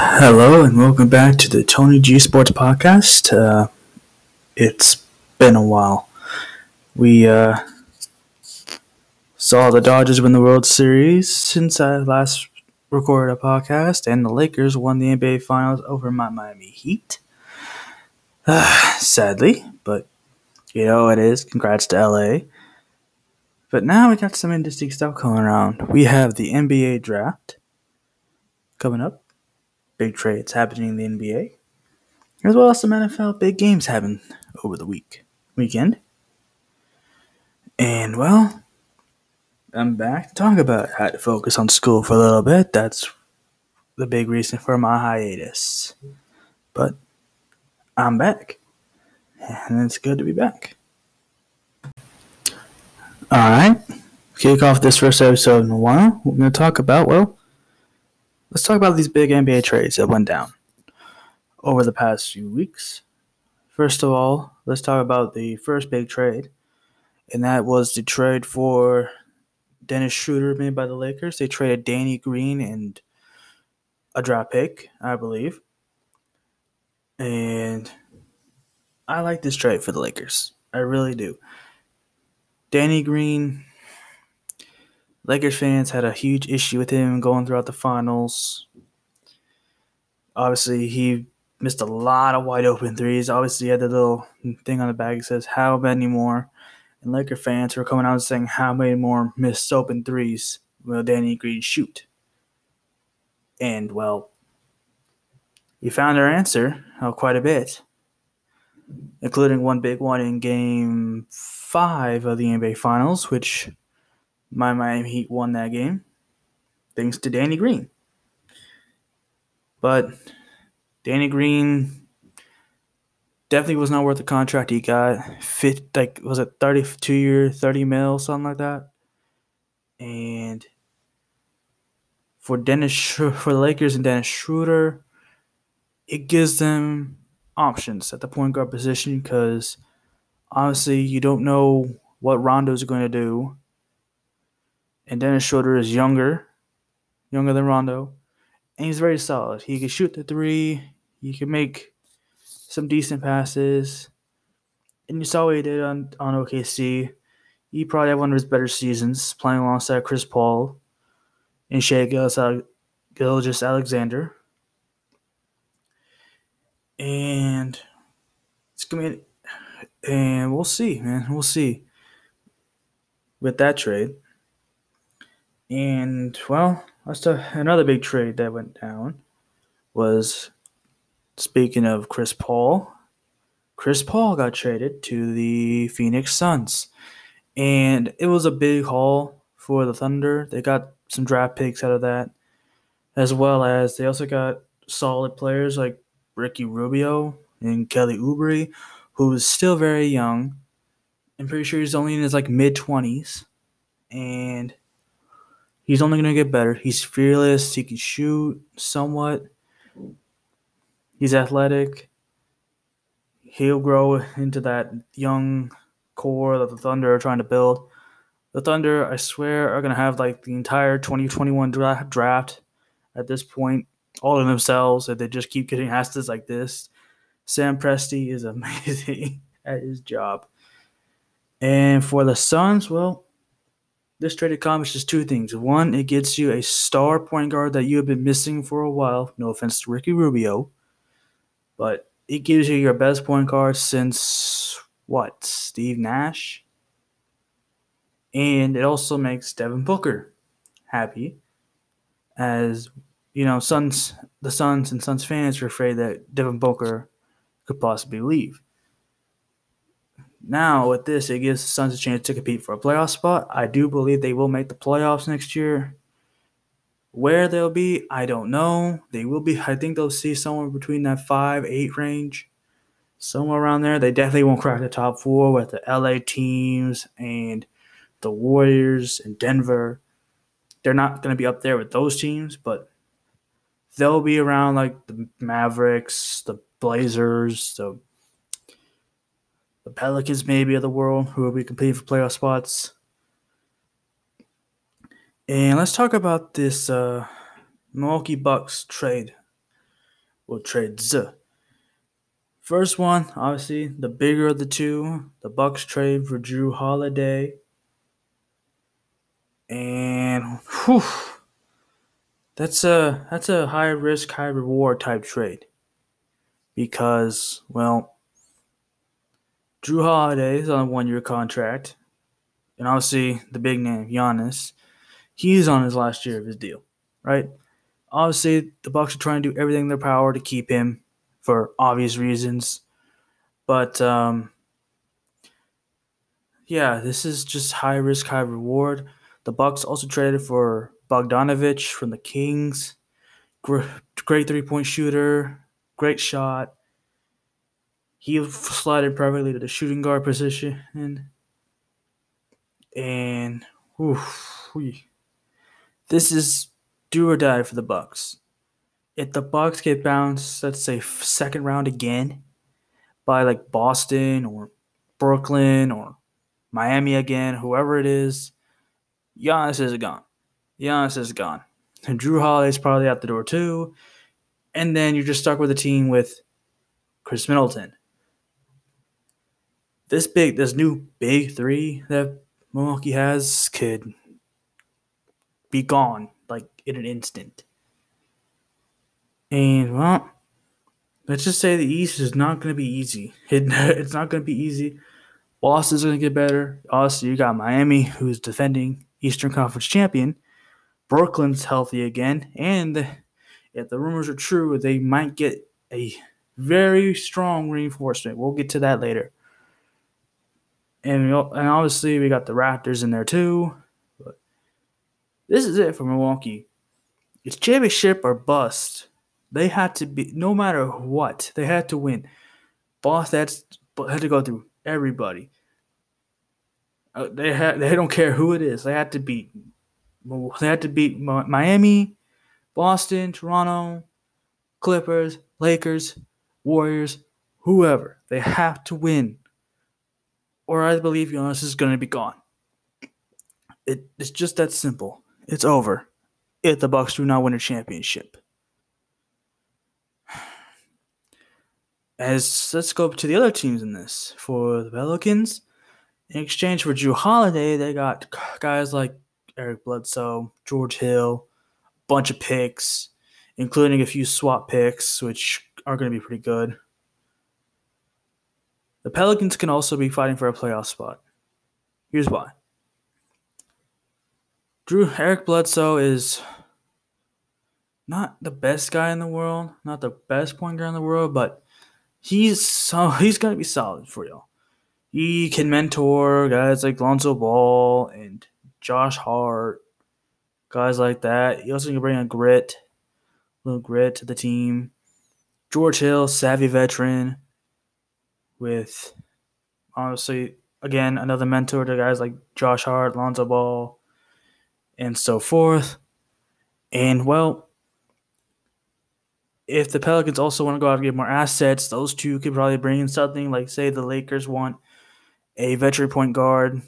Hello and welcome back to the Tony G Sports Podcast. Uh, it's been a while. We uh, saw the Dodgers win the World Series since I last recorded a podcast, and the Lakers won the NBA Finals over my Miami Heat. Uh, sadly, but you know it is. Congrats to LA. But now we got some interesting stuff coming around. We have the NBA draft coming up big trades happening in the NBA, as well as some NFL big games happening over the week weekend. And well, I'm back to talk about how to focus on school for a little bit. That's the big reason for my hiatus. But I'm back, and it's good to be back. All right, kick off this first episode in a while. We're going to talk about well Let's talk about these big NBA trades that went down over the past few weeks. First of all, let's talk about the first big trade, and that was the trade for Dennis Schroeder made by the Lakers. They traded Danny Green and a draft pick, I believe. And I like this trade for the Lakers. I really do. Danny Green Lakers fans had a huge issue with him going throughout the finals. Obviously, he missed a lot of wide open threes. Obviously, he had the little thing on the bag that says, How many more? And Laker fans were coming out and saying, How many more missed open threes will Danny Green shoot? And, well, you found our answer uh, quite a bit, including one big one in game five of the NBA Finals, which my Miami Heat won that game thanks to Danny Green. But Danny Green definitely was not worth the contract he got. Fit like was it thirty two year, thirty mil, something like that. And for Dennis for the Lakers and Dennis Schroeder, it gives them options at the point guard position because honestly, you don't know what Rondo's going to do and Dennis Schroeder is younger, younger than Rondo, and he's very solid. He can shoot the three. He can make some decent passes. And you saw what he did on, on OKC. He probably had one of his better seasons playing alongside Chris Paul and Shai Gilgeous Alexander. And it's gonna be, and we'll see, man. We'll see with that trade. And well, that's another big trade that went down. Was speaking of Chris Paul, Chris Paul got traded to the Phoenix Suns, and it was a big haul for the Thunder. They got some draft picks out of that, as well as they also got solid players like Ricky Rubio and Kelly Oubre, who is still very young. I'm pretty sure he's only in his like mid twenties, and He's only going to get better. He's fearless. He can shoot somewhat. He's athletic. He'll grow into that young core that the Thunder are trying to build. The Thunder, I swear, are going to have like the entire 2021 draft, draft at this point all in themselves if they just keep getting assets like this. Sam Presti is amazing at his job. And for the Suns, well, this trade accomplishes two things. One, it gets you a star point guard that you have been missing for a while. No offense to Ricky Rubio, but it gives you your best point guard since what? Steve Nash? And it also makes Devin Booker happy. As you know, Suns the Suns and Suns fans are afraid that Devin Booker could possibly leave. Now, with this, it gives the Suns a chance to compete for a playoff spot. I do believe they will make the playoffs next year. Where they'll be, I don't know. They will be, I think they'll see somewhere between that 5 8 range. Somewhere around there. They definitely won't crack the top four with the LA teams and the Warriors and Denver. They're not going to be up there with those teams, but they'll be around like the Mavericks, the Blazers, the the Pelicans maybe of the world who will be competing for playoff spots. And let's talk about this uh, Milwaukee Bucks trade Well, trades. First one, obviously, the bigger of the two, the Bucks trade for Jrue Holiday. And whew, that's a that's a high risk, high reward type trade. Because, well, Jrue Holiday is on a one year contract. And obviously the big name, Giannis, he's on his last year of his deal, right? Obviously, the Bucks are trying to do everything in their power to keep him for obvious reasons. But um, yeah, this is just high risk, high reward. The Bucks also traded for Bogdanovich from the Kings. Great three point shooter, great shot. He slided perfectly to the shooting guard position. And oof, this is do or die for the Bucks. If the Bucks get bounced, let's say second round again by like Boston or Brooklyn or Miami again, whoever it is, Giannis is gone. Giannis is gone. And Jrue Holiday's probably out the door too. And then you're just stuck with a team with Khris Middleton. This big, this new big three that Milwaukee has could be gone like in an instant. And well, let's just say the East is not going to be easy. It, it's not going to be easy. Boston's going to get better. Also, you got Miami, who's defending Eastern Conference champion. Brooklyn's healthy again, and if the rumors are true, they might get a very strong reinforcement. We'll get to that later. And, and obviously, we got the Raptors in there too. But this is it for Milwaukee. It's championship or bust. They had to be, no matter what, they had to win. Boss that's had to go through everybody. Uh, they had they don't care who it is. They had to beat. They had to beat Miami, Boston, Toronto, Clippers, Lakers, Warriors, whoever. They have to win, or I believe Giannis is going to be gone. It, it's just that simple. It's over if the Bucks do not win a championship. As let's go to the other teams in this. For the Pelicans, in exchange for Jrue Holiday, they got guys like Eric Bledsoe, George Hill, a bunch of picks, including a few swap picks, which are going to be pretty good. The Pelicans can also be fighting for a playoff spot. Here's why. Jrue Eric Bledsoe is not the best guy in the world, not the best point guard in the world, but he's so he's gonna be solid for y'all. He can mentor guys like Lonzo Ball and Josh Hart, guys like that. He also can bring a grit, a little grit to the team. George Hill, savvy veteran, with honestly again another mentor to guys like Josh Hart, Lonzo Ball, and so forth. And well, if the Pelicans also want to go out and get more assets, those two could probably bring in something. Like, say, the Lakers want a veteran point guard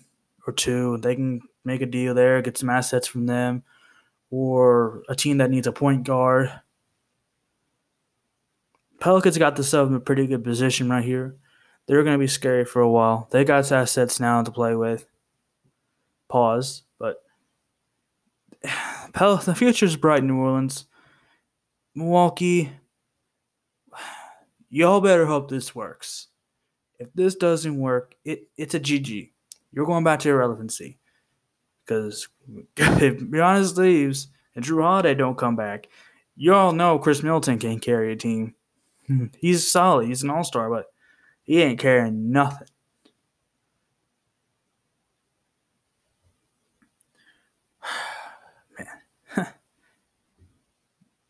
or two, they can make a deal there, get some assets from them, or a team that needs a point guard. Pelicans got themselves in a pretty good position right here. They're going to be scary for a while. They got assets now to play with. Pause, but the future's bright in New Orleans. Milwaukee, y'all better hope this works. If this doesn't work, it, it's a GG. You're going back to irrelevancy. Because if Giannis leaves and Jrue Holiday don't come back, y'all know Khris Middleton can't carry a team. He's solid. He's an all-star, but he ain't carrying nothing. Man.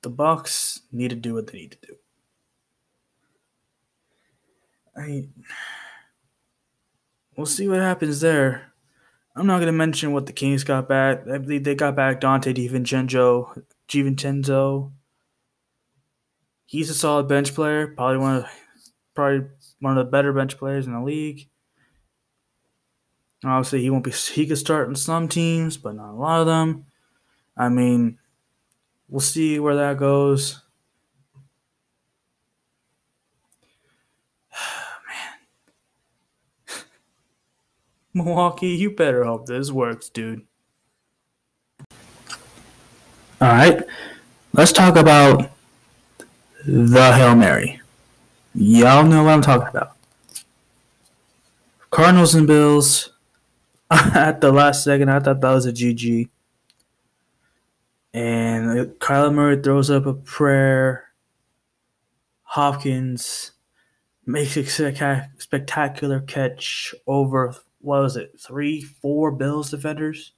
the Bucks need to do what they need to do. I we'll see what happens there. I'm not gonna mention what the Kings got back. I believe they got back Donte DiVincenzo. DiVincenzo. He's a solid bench player, probably one of probably one of the better bench players in the league. Obviously, he won't be. He could start in some teams, but not a lot of them. I mean, we'll see where that goes. Man, Milwaukee, you better hope this works, dude. All right, let's talk about the Hail Mary. Y'all know what I'm talking about. Cardinals and Bills. At the last second, I thought that was a GG. And Kyler Murray throws up a prayer. Hopkins makes a spectacular catch over, what was it, three, four Bills defenders?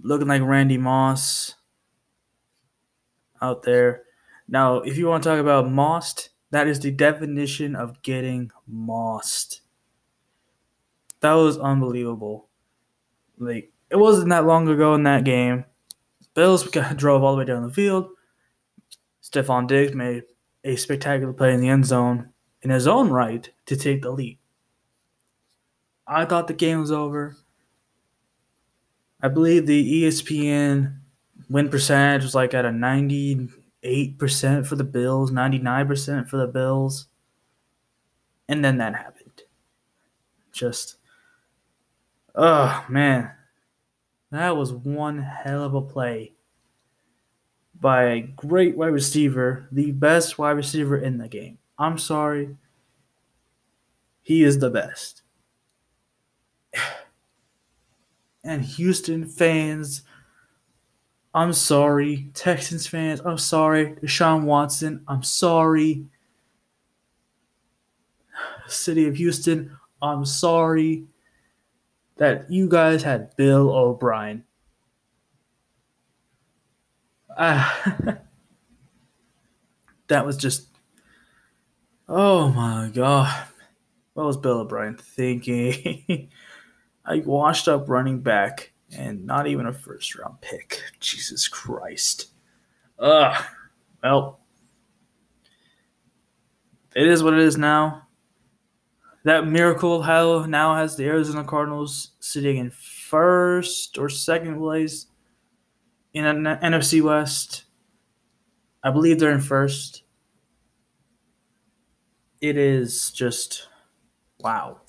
Looking like Randy Moss out there. Now, if you want to talk about mossed, that is the definition of getting mossed. That was unbelievable. Like it wasn't that long ago in that game. Bills drove all the way down the field. Stefon Diggs made a spectacular play in the end zone in his own right to take the lead. I thought the game was over. I believe the ESPN win percentage was like at a 98% for the Bills, 99% for the Bills. And then that happened. Just, oh, man. That was one hell of a play by a great wide receiver, the best wide receiver in the game. I'm sorry. He is the best. And Houston fans, I'm sorry. Texans fans, I'm sorry. Deshaun Watson, I'm sorry. City of Houston, I'm sorry that you guys had Bill O'Brien. Uh, that was just. Oh my god. What was Bill O'Brien thinking? I washed up running back and not even a first round pick. Jesus Christ. Ugh. Well, it is what it is now. That miracle hell now has the Arizona Cardinals sitting in first or second place in an NFC West. I believe they're in first. It is just wow.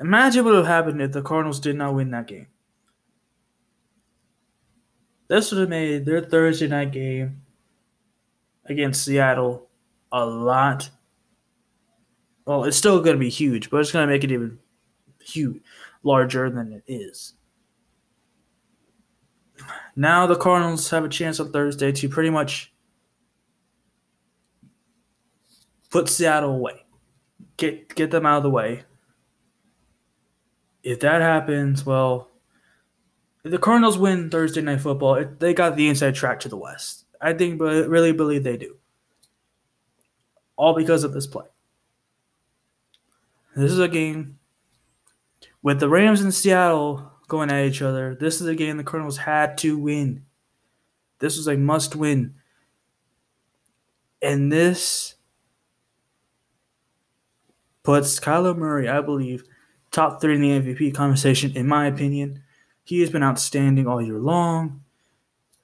Imagine what would have happened if the Cardinals did not win that game. This would have made their Thursday night game against Seattle a lot. Well, it's still going to be huge, but it's going to make it even huge, larger than it is. Now the Cardinals have a chance on Thursday to pretty much put Seattle away, get get them out of the way. If that happens, well, the Cardinals win Thursday night football, it, they got the inside track to the West. I think, but really believe they do. All because of this play. This is a game with the Rams in Seattle going at each other. This is a game the Cardinals had to win. This was a must win. And this puts Kyler Murray, I believe, top three in the MVP conversation, in my opinion. He has been outstanding all year long.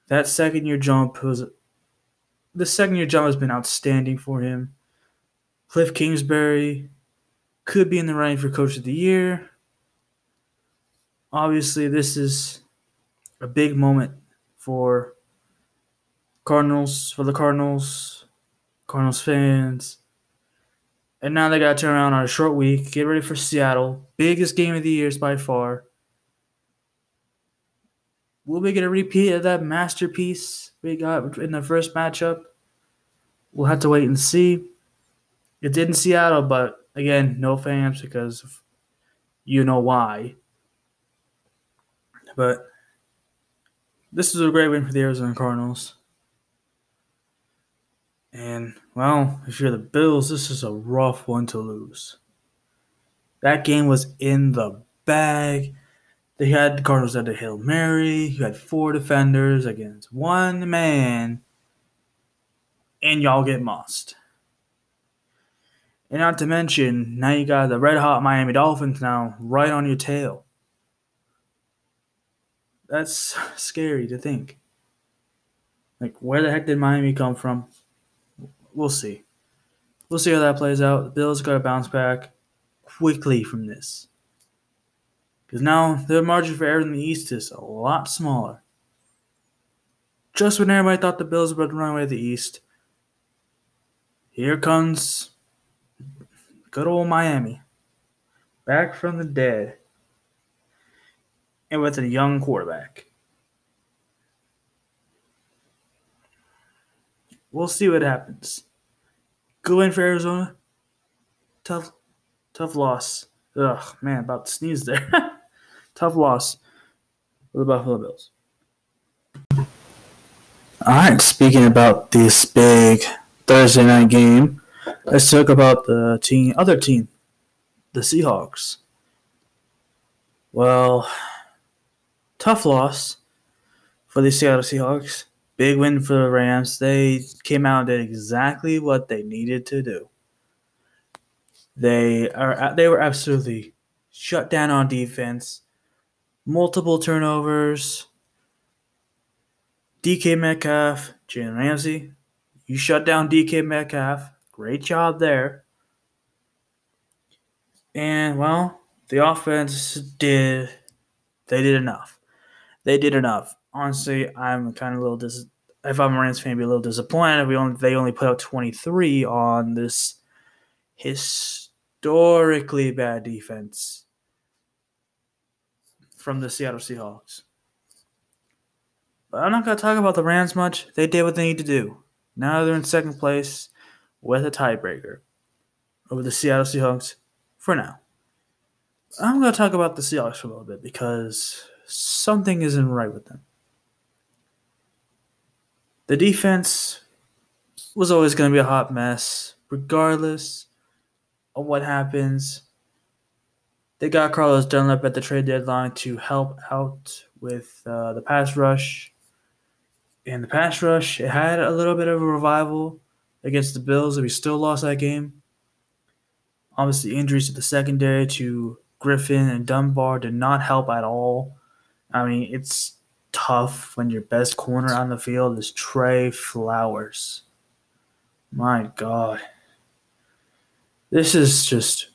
That second year jump was the second year jump has been outstanding for him. Cliff Kingsbury could be in the running for coach of the year obviously this is a big moment for Cardinals, for the Cardinals, Cardinals fans. And now they got to turn around on a short week, get ready for Seattle. Biggest game of the year by far. Will we get a repeat of that masterpiece we got in the first matchup? We'll have to wait and see. It did in Seattle, but again, no fans because you know why. But this is a great win for the Arizona Cardinals. And, well, if you're the Bills, this is a rough one to lose. That game was in the bag. They had the Cardinals at the Hail Mary. You had four defenders against one man. And y'all get mossed. And not to mention, now you got the red hot Miami Dolphins now right on your tail. That's scary to think. Like, where the heck did Miami come from? We'll see. we'll see how that plays out. The Bills got to bounce back quickly from this. Because now their margin for error in the East is a lot smaller. Just when everybody thought the Bills were about to run away to the East, here comes good old Miami. Back from the dead. And with a young quarterback. We'll see what happens. Good win for Arizona. Tough, tough loss. Ugh, man, about to sneeze there. tough loss for the Buffalo Bills. All right, speaking about this big Thursday night game, let's talk about the team, other team, the Seahawks. Well, tough loss for the Seattle Seahawks. Big win for the Rams. They came out and did exactly what they needed to do. They are they were absolutely shut down on defense. Multiple turnovers. DK Metcalf, Jalen Ramsey, you shut down DK Metcalf. Great job there. And well, the offense did they did enough. They did enough. Honestly, I'm kind of a little dis. If I'm a Rams fan, I'd be a little disappointed. We only they only put out 23 on this historically bad defense from the Seattle Seahawks. But I'm not going to talk about the Rams much. They did what they need to do. Now they're in second place with a tiebreaker over the Seattle Seahawks for now. I'm going to talk about the Seahawks for a little bit because something isn't right with them. The defense was always going to be a hot mess, regardless of what happens. They got Carlos Dunlap at the trade deadline to help out with uh, the pass rush. And the pass rush, it had a little bit of a revival against the Bills, and we still lost that game. Obviously, injuries to the secondary to Griffin and Dunbar did not help at all. I mean, it's tough when your best corner on the field is Tre Flowers. My God. This is just.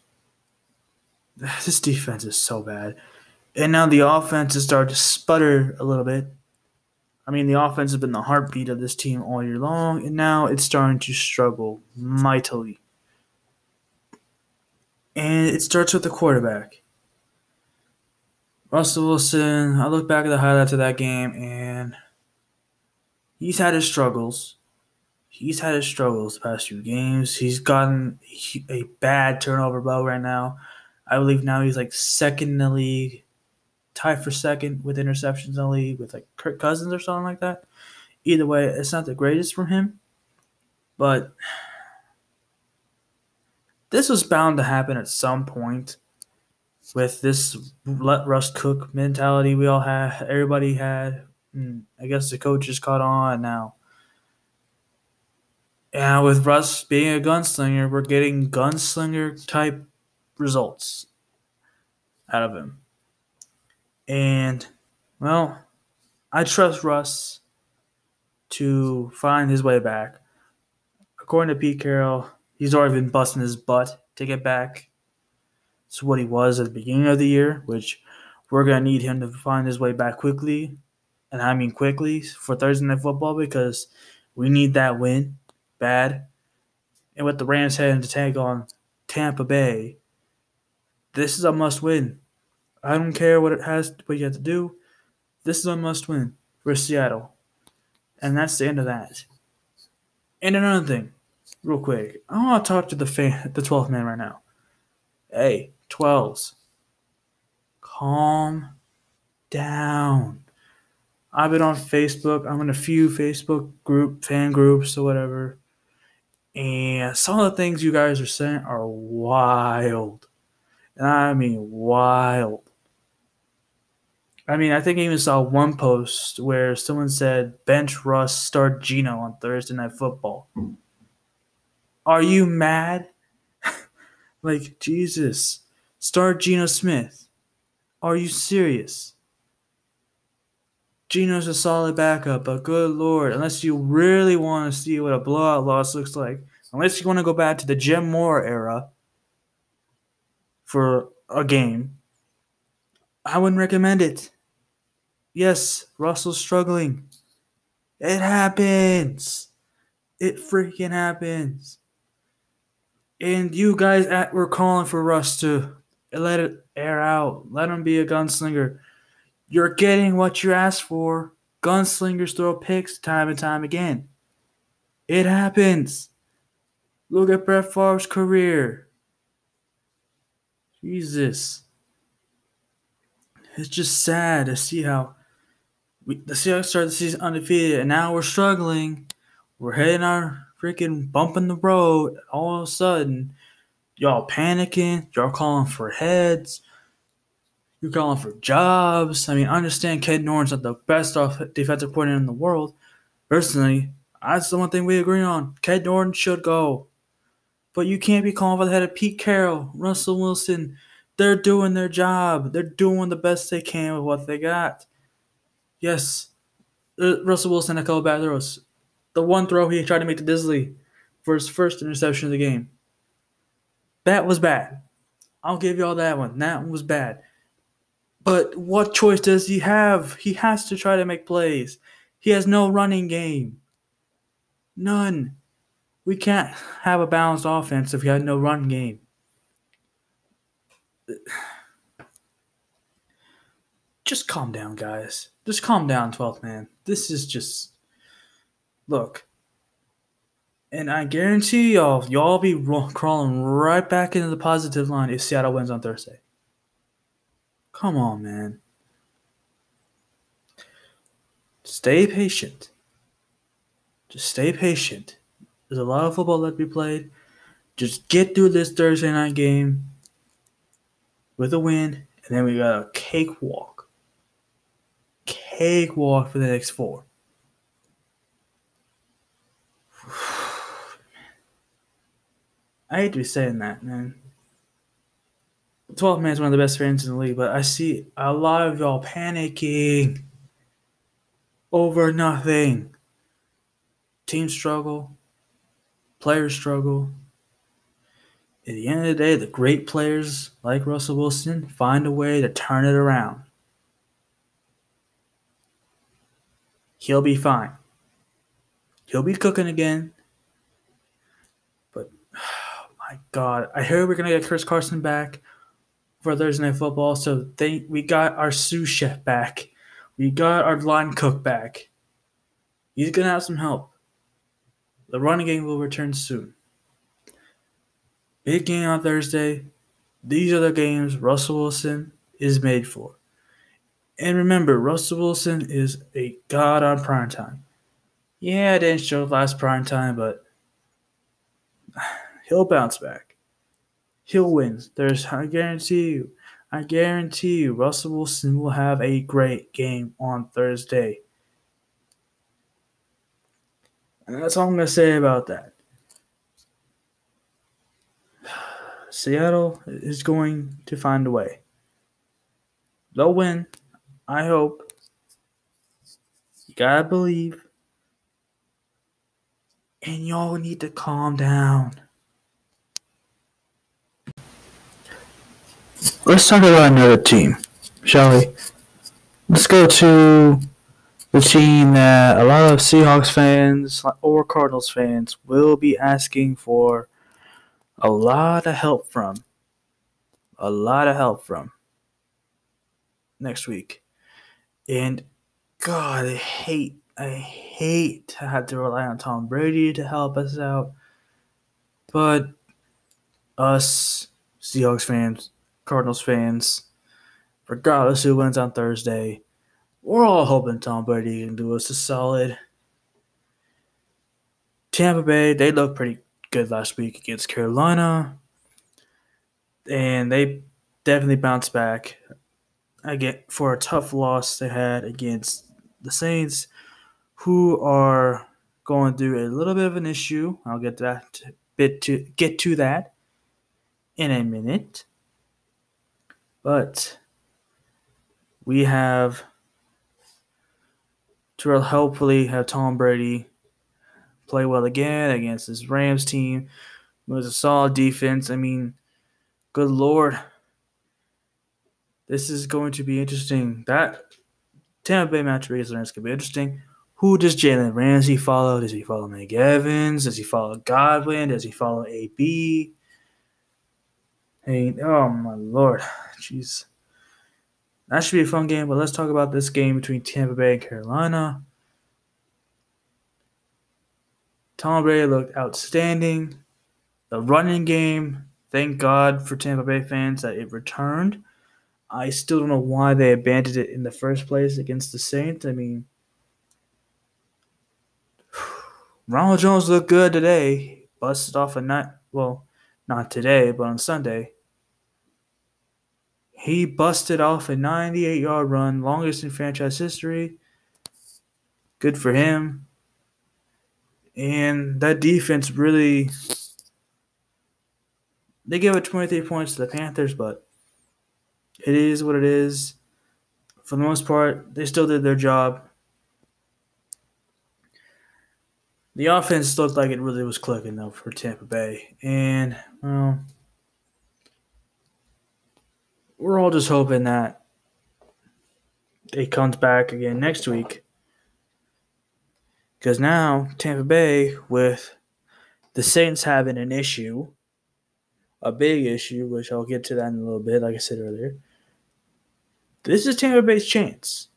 This defense is so bad. And now the offense has started to sputter a little bit. I mean, the offense has been the heartbeat of this team all year long, and now it's starting to struggle mightily. And it starts with the quarterback. Russell Wilson, I look back at the highlights of that game and he's had his struggles. He's had his struggles the past few games. He's gotten a bad turnover bug right now. I believe now he's like second in the league, tied for second with interceptions in the league with like Kirk Cousins or something like that. Either way, it's not the greatest from him, but this was bound to happen at some point with this let Russ cook mentality we all had, everybody had. Hmm, I guess the coaches caught on now. And with Russ being a gunslinger, we're getting gunslinger type results out of him. And, well, I trust Russ to find his way back. According to Pete Carroll, he's already been busting his butt to get back it's what he was at the beginning of the year, which we're going to need him to find his way back quickly. And I mean quickly for Thursday Night Football because we need that win bad. And with the Rams heading to take on Tampa Bay, this is a must win. I don't care what it has, what you have to do. This is a must win for Seattle. And that's the end of that. And another thing, real quick, I want to talk to the fan, the 12th man right now. Hey, 12s. Calm down. I've been on Facebook. I'm in a few Facebook group, fan groups, or whatever. And some of the things you guys are saying are wild. And I mean wild. I mean, I think I even saw one post where someone said, bench Russ, start Geno on Thursday Night Football. Are you mad? like, Jesus. Start Geno Smith. Are you serious? Geno's a solid backup, but good lord, unless you really want to see what a blowout loss looks like, unless you want to go back to the Jim Mora era for a game, I wouldn't recommend it. Yes, Russell's struggling. It happens. It freaking happens. And you guys at, were calling for Russ to let it air out. Let him be a gunslinger. You're getting what you asked for. Gunslingers throw picks time and time again. It happens. Look at Brett Favre's career. Jesus. It's just sad to see how we, the Seahawks started the season undefeated, and now we're struggling. We're hitting our freaking bump in the road. All of a sudden, y'all panicking. Y'all calling for heads. You're calling for jobs. I mean, I understand Ken Norton's not the best off defensive coordinator in the world. Personally, that's the one thing we agree on. Ken Norton should go. But you can't be calling for the head of Pete Carroll, Russell Wilson. They're doing their job. They're doing the best they can with what they got. Yes, uh, Russell Wilson had a couple bad throws. The one throw he tried to make to Dissly for his first interception of the game. That was bad. I'll give you all that one. That one was bad. But what choice does he have? He has to try to make plays. He has no running game. None. We can't have a balanced offense if we have no run game. Just calm down, guys. Just calm down, 12th man. This is just. Look. And I guarantee y'all, y'all be crawling right back into the positive line if Seattle wins on Thursday. Come on, man. Stay patient. Just stay patient. There's a lot of football that be played. Just get through this Thursday night game with a win, and then we got a cakewalk. Cakewalk for the next four. I hate to be saying that, man. 12 man is one of the best fans in the league, but I see a lot of y'all panicking over nothing. Team struggle, players struggle. At the end of the day, the great players like Russell Wilson find a way to turn it around. He'll be fine. He'll be cooking again. But oh my God, I heard we're gonna get Chris Carson back for Thursday Night Football. So they we got our sous chef back. We got our line cook back. He's gonna have some help. The running game will return soon. Big game on Thursday. These are the games Russell Wilson is made for. And remember, Russell Wilson is a god on prime time. Yeah, I didn't show last prime time, but he'll bounce back. He'll win. There's I guarantee you. I guarantee you Russell Wilson will have a great game on Thursday. And that's all I'm going to say about that. Seattle is going to find a way. They'll win. I hope. You gotta believe. And y'all need to calm down. Let's talk about another team, shall we? Let's go to the team that a lot of Seahawks fans or Cardinals fans will be asking for a lot of help from. A lot of help from next week. And God, I hate, I hate to have to rely on Tom Brady to help us out. But us, Seahawks fans, Cardinals fans, regardless who wins on Thursday, we're all hoping Tom Brady can do us a solid. Tampa Bay, they looked pretty good last week against Carolina, and they definitely bounced back. Get for a tough loss they had against the Saints, who are going through a little bit of an issue. I'll get that bit to get to that in a minute. But we have to hopefully have Tom Brady play well again against this Rams team. It was a solid defense. I mean, good lord, this is going to be interesting. That Tampa Bay match against the Rams could be interesting. Who does Jalen Ramsey follow? Does he follow Mike Evans? Does he follow Godwin? Does he follow AB? Hey, oh my lord, jeez. That should be a fun game, but let's talk about this game between Tampa Bay and Carolina. Tom Brady looked outstanding. The running game, thank God for Tampa Bay fans that it returned. I still don't know why they abandoned it in the first place against the Saints. I mean, Ronald Jones looked good today. Busted off a night. Well, not today, but on Sunday. He busted off a 98 yard run, longest in franchise history. Good for him. And that defense really. They gave it 23 points to the Panthers, but it is what it is. For the most part, they still did their job. The offense looked like it really was clicking though for Tampa Bay, and well, we're all just hoping that it comes back again next week. Because now Tampa Bay, with the Saints having an issue, a big issue, which I'll get to that in a little bit, like I said earlier. This is Tampa Bay's chance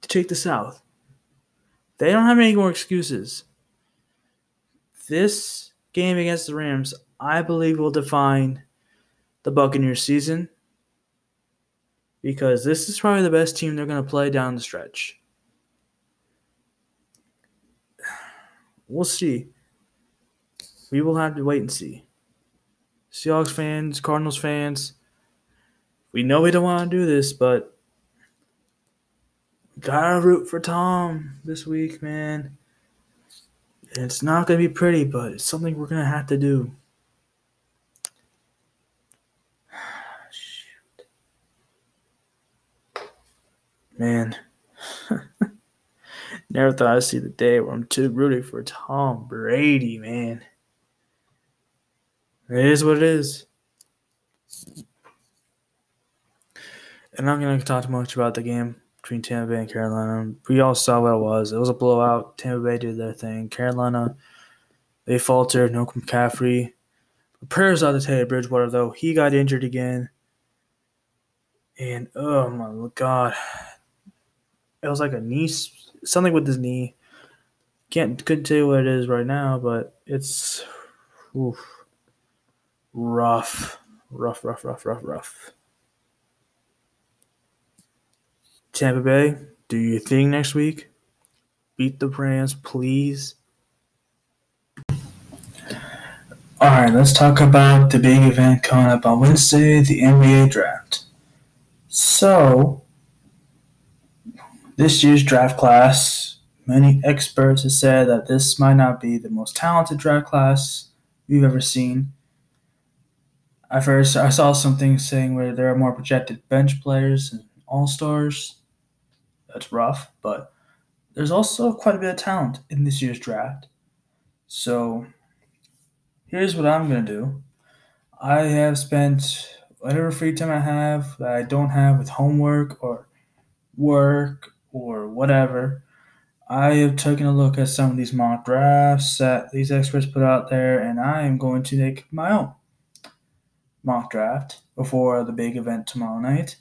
to take the South. They don't have any more excuses. This game against the Rams, I believe, will define the Buccaneers season because this is probably the best team they're going to play down the stretch. We'll see. We will have to wait and see. Seahawks fans, Cardinals fans, we know we don't want to do this, but gotta root for Tom this week, man. It's not gonna be pretty, but it's something we're gonna have to do. Man. Never thought I'd see the day where I'm too rooting for Tom Brady, man. It is what it is. And I'm not going to talk too much about the game between Tampa Bay and Carolina. We all saw what it was. It was a blowout. Tampa Bay did their thing. Carolina, they faltered. No McCaffrey. Prayers out to Teddy Bridgewater, though. He got injured again. And, oh my God it was like a knee, something with his knee. Can't couldn't tell you what it is right now, but it's oof, rough, rough, rough, rough, rough, rough. Tampa Bay, do you think next week? Beat the Rams, please. All right, let's talk about the big event coming up on Wednesday, the NBA draft. So, this year's draft class, many experts have said that this might not be the most talented draft class we've ever seen. I first I saw something saying where there are more projected bench players and all stars. That's rough, but there's also quite a bit of talent in this year's draft. So here's what I'm gonna do. I have spent whatever free time I have that I don't have with homework or work or whatever, I have taken a look at some of these mock drafts that these experts put out there, and I am going to make my own mock draft before the big event tomorrow night.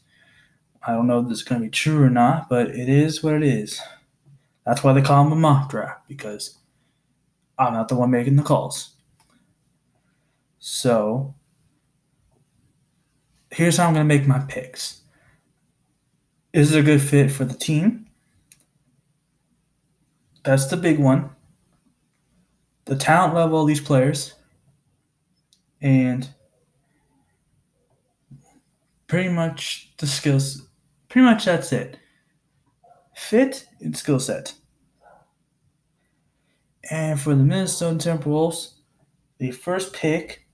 I don't know if this is going to be true or not, but it is what it is. That's why they call them a mock draft, because I'm not the one making the calls. So, here's how I'm going to make my picks. Is it a good fit for the team? That's the big one. The talent level of these players. And pretty much the skills. Pretty much that's it. Fit and skill set. And for the Minnesota Timberwolves, the first pick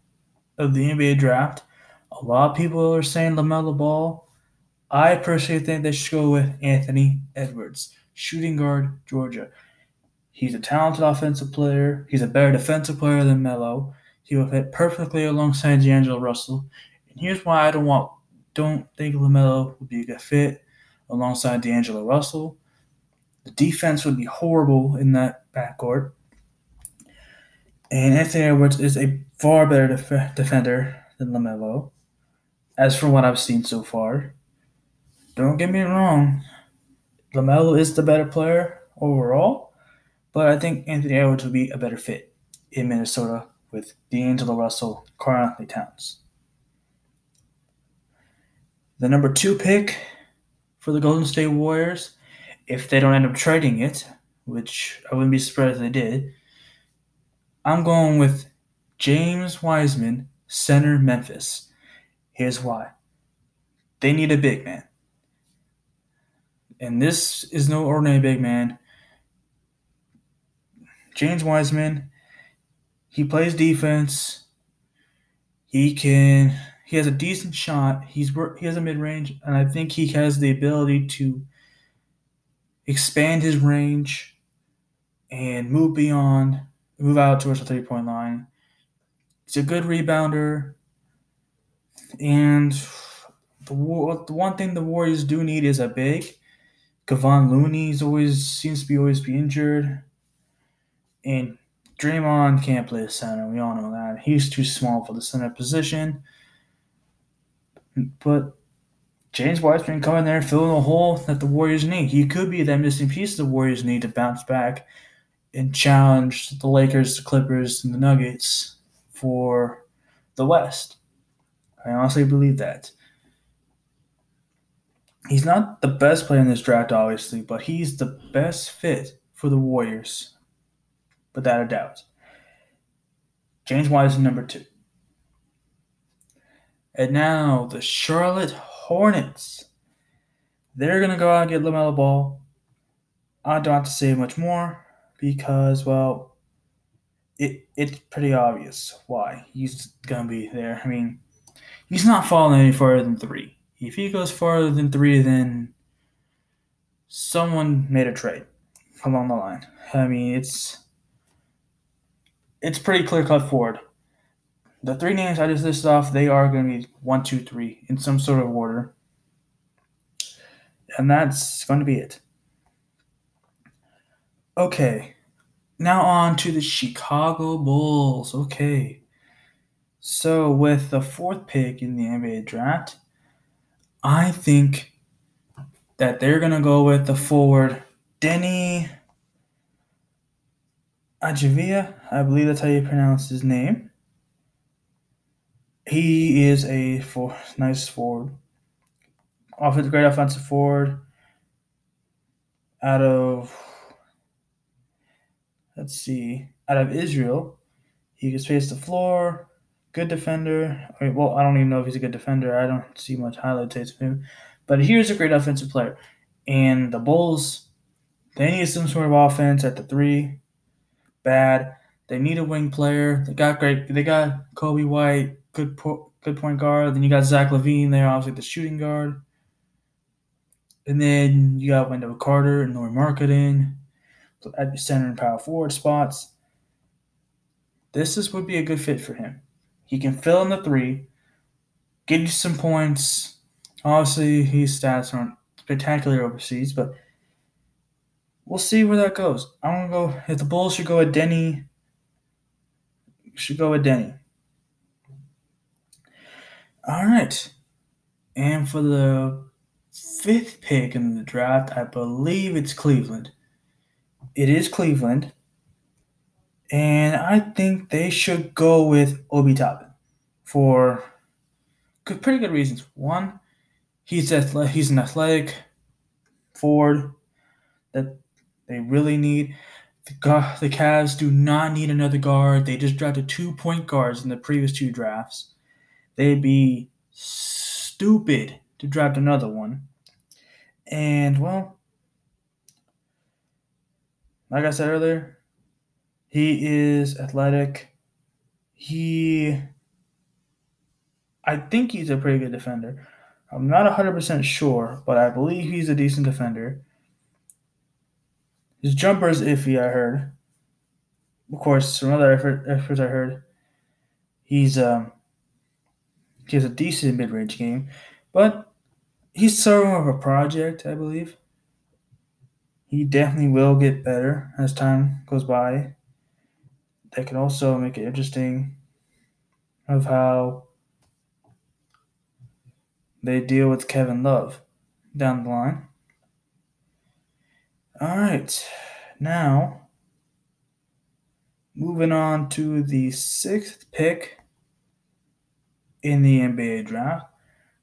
of the NBA draft, a lot of people are saying LaMelo Ball I personally think they should go with Anthony Edwards, shooting guard, Georgia. He's a talented offensive player. He's a better defensive player than Melo. He will fit perfectly alongside D'Angelo Russell. And here's why I don't want don't think LaMelo would be a good fit alongside D'Angelo Russell. The defense would be horrible in that backcourt. And Anthony Edwards is a far better def- defender than LaMelo, as from what I've seen so far. Don't get me wrong, LaMelo is the better player overall, but I think Anthony Edwards would be a better fit in Minnesota with D'Angelo Russell, Karl-Anthony Towns. The number two pick for the Golden State Warriors, if they don't end up trading it, which I wouldn't be surprised if they did, I'm going with James Wiseman, center Memphis. Here's why. They need a big man. And this is no ordinary big man. James Wiseman, he plays defense. He can he has a decent shot. He's he has a mid range, and I think he has the ability to expand his range and move beyond, move out towards the three point line. He's a good rebounder, and the the one thing the Warriors do need is a big. Kevon Looney's always seems to be always be injured, and Draymond can't play a center. We all know that he's too small for the center position. But James Wiseman come in there and fill in the hole that the Warriors need. He could be that missing piece the Warriors need to bounce back and challenge the Lakers, the Clippers, and the Nuggets for the West. I honestly believe that. He's not the best player in this draft, obviously, but he's the best fit for the Warriors, without a doubt. James Wiseman, number two. And now the Charlotte Hornets. They're going to go out and get LaMelo Ball. I don't have to say much more because, well, it it's pretty obvious why he's going to be there. I mean, he's not falling any further than three. If he goes farther than three, then someone made a trade along the line. I mean, it's it's pretty clear cut forward the three names I just listed off, they are going to be one, two, three in some sort of order. And that's going to be it. Okay, now on to the Chicago Bulls. Okay, so with the fourth pick in the NBA draft, I think that they're going to go with the forward Deni Ajavia. I believe that's how you pronounce his name. He is a for, nice forward. Offensive, great offensive forward. Out of let's see, out of Israel, he can space the floor. Good defender. Well, I don't even know if he's a good defender. I don't see much highlight tapes of him, but he's a great offensive player. And the Bulls, they need some sort of offense at the three. Bad. They need a wing player. They got great. They got Coby White, good po- good point guard. Then you got Zach LaVine there, obviously the shooting guard. And then you got Wendell Carter and Lauri Markkanen at the center and power forward spots. This is would be a good fit for him. He can fill in the three, get you some points. Obviously, his stats aren't spectacular overseas, but we'll see where that goes. I'm gonna go if the Bulls should go with Deni. Should go with Deni. All right. And for the fifth pick in the draft, I believe it's Cleveland. It is Cleveland. And I think they should go with Obi Toppin for good, pretty good reasons. One, he's athletic, he's an athletic forward that they really need. The, the Cavs do not need another guard. They just drafted two point guards in the previous two drafts. They'd be stupid to draft another one. And, well, like I said earlier, he is athletic. He, I think he's a pretty good defender. I'm not 100% sure, but I believe he's a decent defender. His jumper is iffy, I heard. Of course, from other effort, efforts I heard, he's um, he has a decent mid range game, but he's sort of a project, I believe. He definitely will get better as time goes by. That can also make it interesting of how they deal with Kevin Love down the line. All right, now moving on to the sixth pick in the NBA draft,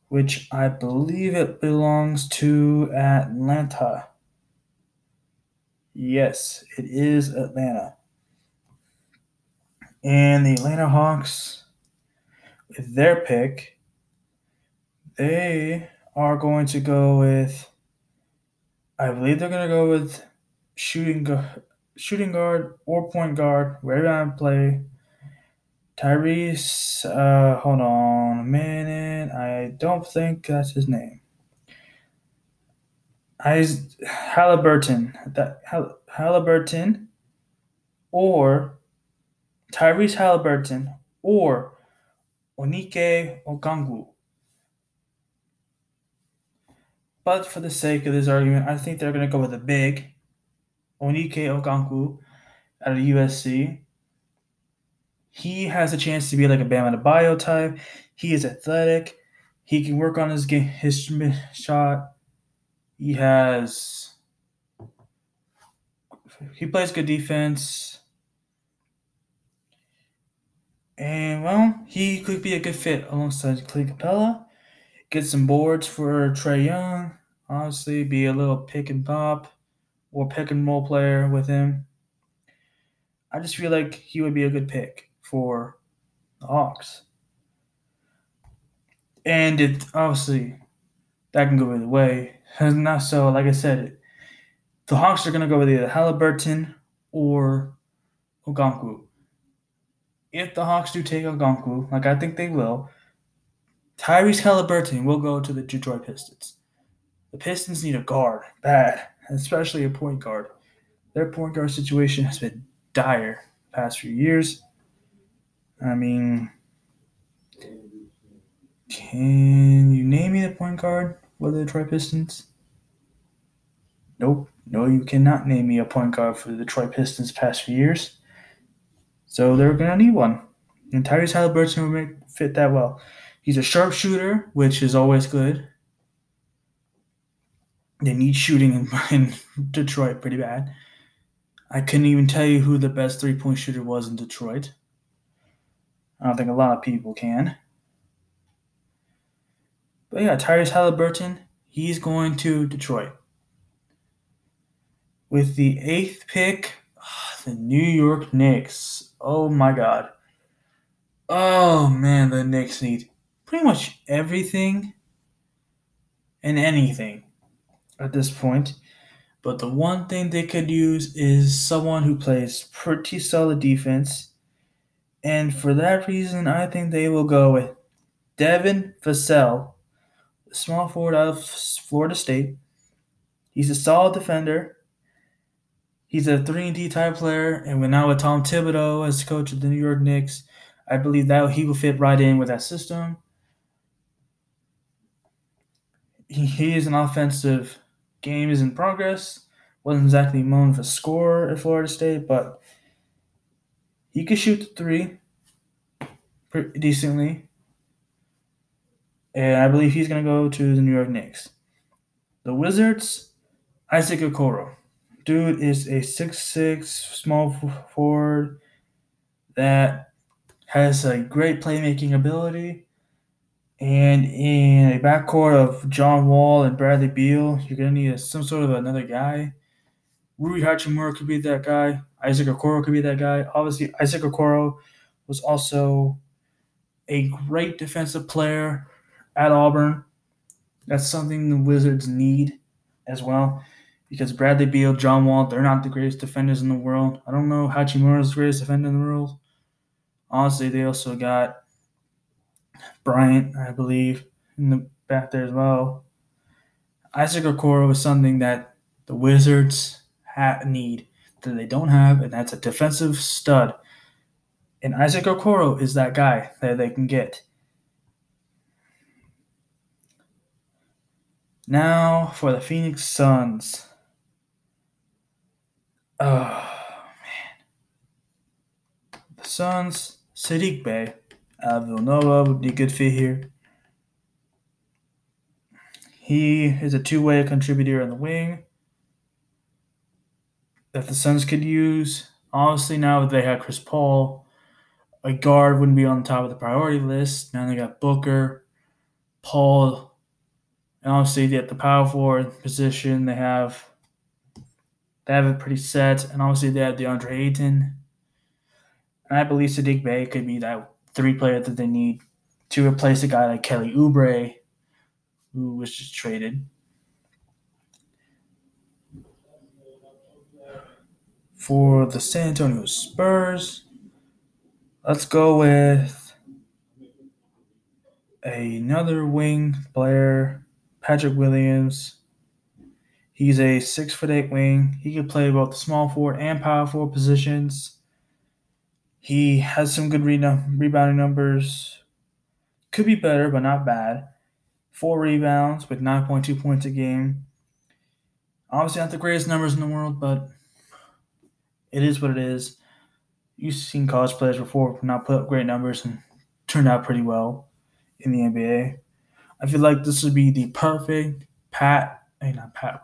which I believe it belongs to Atlanta. Yes, it is Atlanta. And the Atlanta Hawks, with their pick, they are going to go with, I believe they're going to go with shooting, shooting guard or point guard, wherever I play. Tyrese, uh, hold on a minute. I don't think that's his name. I Halliburton, that Halliburton, or Tyrese Halliburton, or Onyeka Okongwu. But for the sake of this argument, I think they're going to go with a big Onyeka Okongwu out of USC. He has a chance to be like a Bam Adebayo type. He is athletic. He can work on his game, his shot. He has. He plays good defense. And well, he could be a good fit alongside Clint Capela. Get some boards for Trae Young. Honestly, be a little pick and pop or pick and roll player with him. I just feel like he would be a good pick for the Hawks. And it obviously that can go either way. Not so, like I said, the Hawks are to go with either Halliburton or Okongwu. If the Hawks do take Okongwu, like I think they will, Tyrese Halliburton will go to the Detroit Pistons. The Pistons need a guard bad, especially a point guard. Their point guard situation has been dire past few years. I mean, can you name me the point guard for the Detroit Pistons? Nope. No, you cannot name me a point guard for the Detroit Pistons past few years. So they're gonna need one. And Tyrese Halliburton make, fit that well. He's a sharpshooter, which is always good. They need shooting in, in Detroit pretty bad. I couldn't even tell you who the best three point shooter was in Detroit. I don't think a lot of people can. But yeah, Tyrese Halliburton, he's going to Detroit. With the eighth pick, ah, the New York Knicks. Oh my God. Oh man, the Knicks need pretty much everything and anything at this point. But the one thing they could use is someone who plays pretty solid defense and for that reason, I think they will go with Devin Vassell, small forward out of Florida State. He's a solid defender. He's a 3 and D type player, and when now with Tom Thibodeau as coach of the New York Knicks, I believe that he will fit right in with that system. He, he is an offensive game is in progress. Wasn't exactly known for score at Florida State, but he could shoot the three pretty decently. And I believe he's going to go to the New York Knicks. The Wizards, Isaac Okoro. Dude is a six-six small forward that has a great playmaking ability. And in a backcourt of John Wall and Bradley Beal, you're going to need some sort of another guy. Rui Hachimura could be that guy. Isaac Okoro could be that guy. Obviously, Isaac Okoro was also a great defensive player at Auburn. That's something the Wizards need as well. Because Bradley Beal, John Wall, they're not the greatest defenders in the world. I don't know Hachimura's the greatest defender in the world. Honestly, they also got Bryant, I believe, in the back there as well. Isaac Okoro was something that the Wizards ha- need that they don't have, and that's a defensive stud. And Isaac Okoro is that guy that they can get. Now for the Phoenix Suns. Oh man. The Suns, Saddiq Bey out of Villanova would be a good fit here. He is a two-way contributor on the wing that the Suns could use. Obviously, now that they have Chris Paul, a guard wouldn't be on top of the priority list. Now they got Booker, Paul, and obviously at the power forward position they have they have it pretty set, and obviously they have DeAndre Ayton. And I believe Saddiq Bey could be that three player that they need to replace a guy like Kelly Oubre, who was just traded. For the San Antonio Spurs, let's go with another wing player, Patrick Williams. He's a six foot eight wing. He can play both the small forward and power forward positions. He has some good rebounding numbers. Could be better, but not bad. Four rebounds with 9.2 points a game. Obviously, not the greatest numbers in the world, but it is what it is. You've seen college players before not put up great numbers and turned out pretty well in the NBA. I feel like this would be the perfect Pat, I mean, not Pat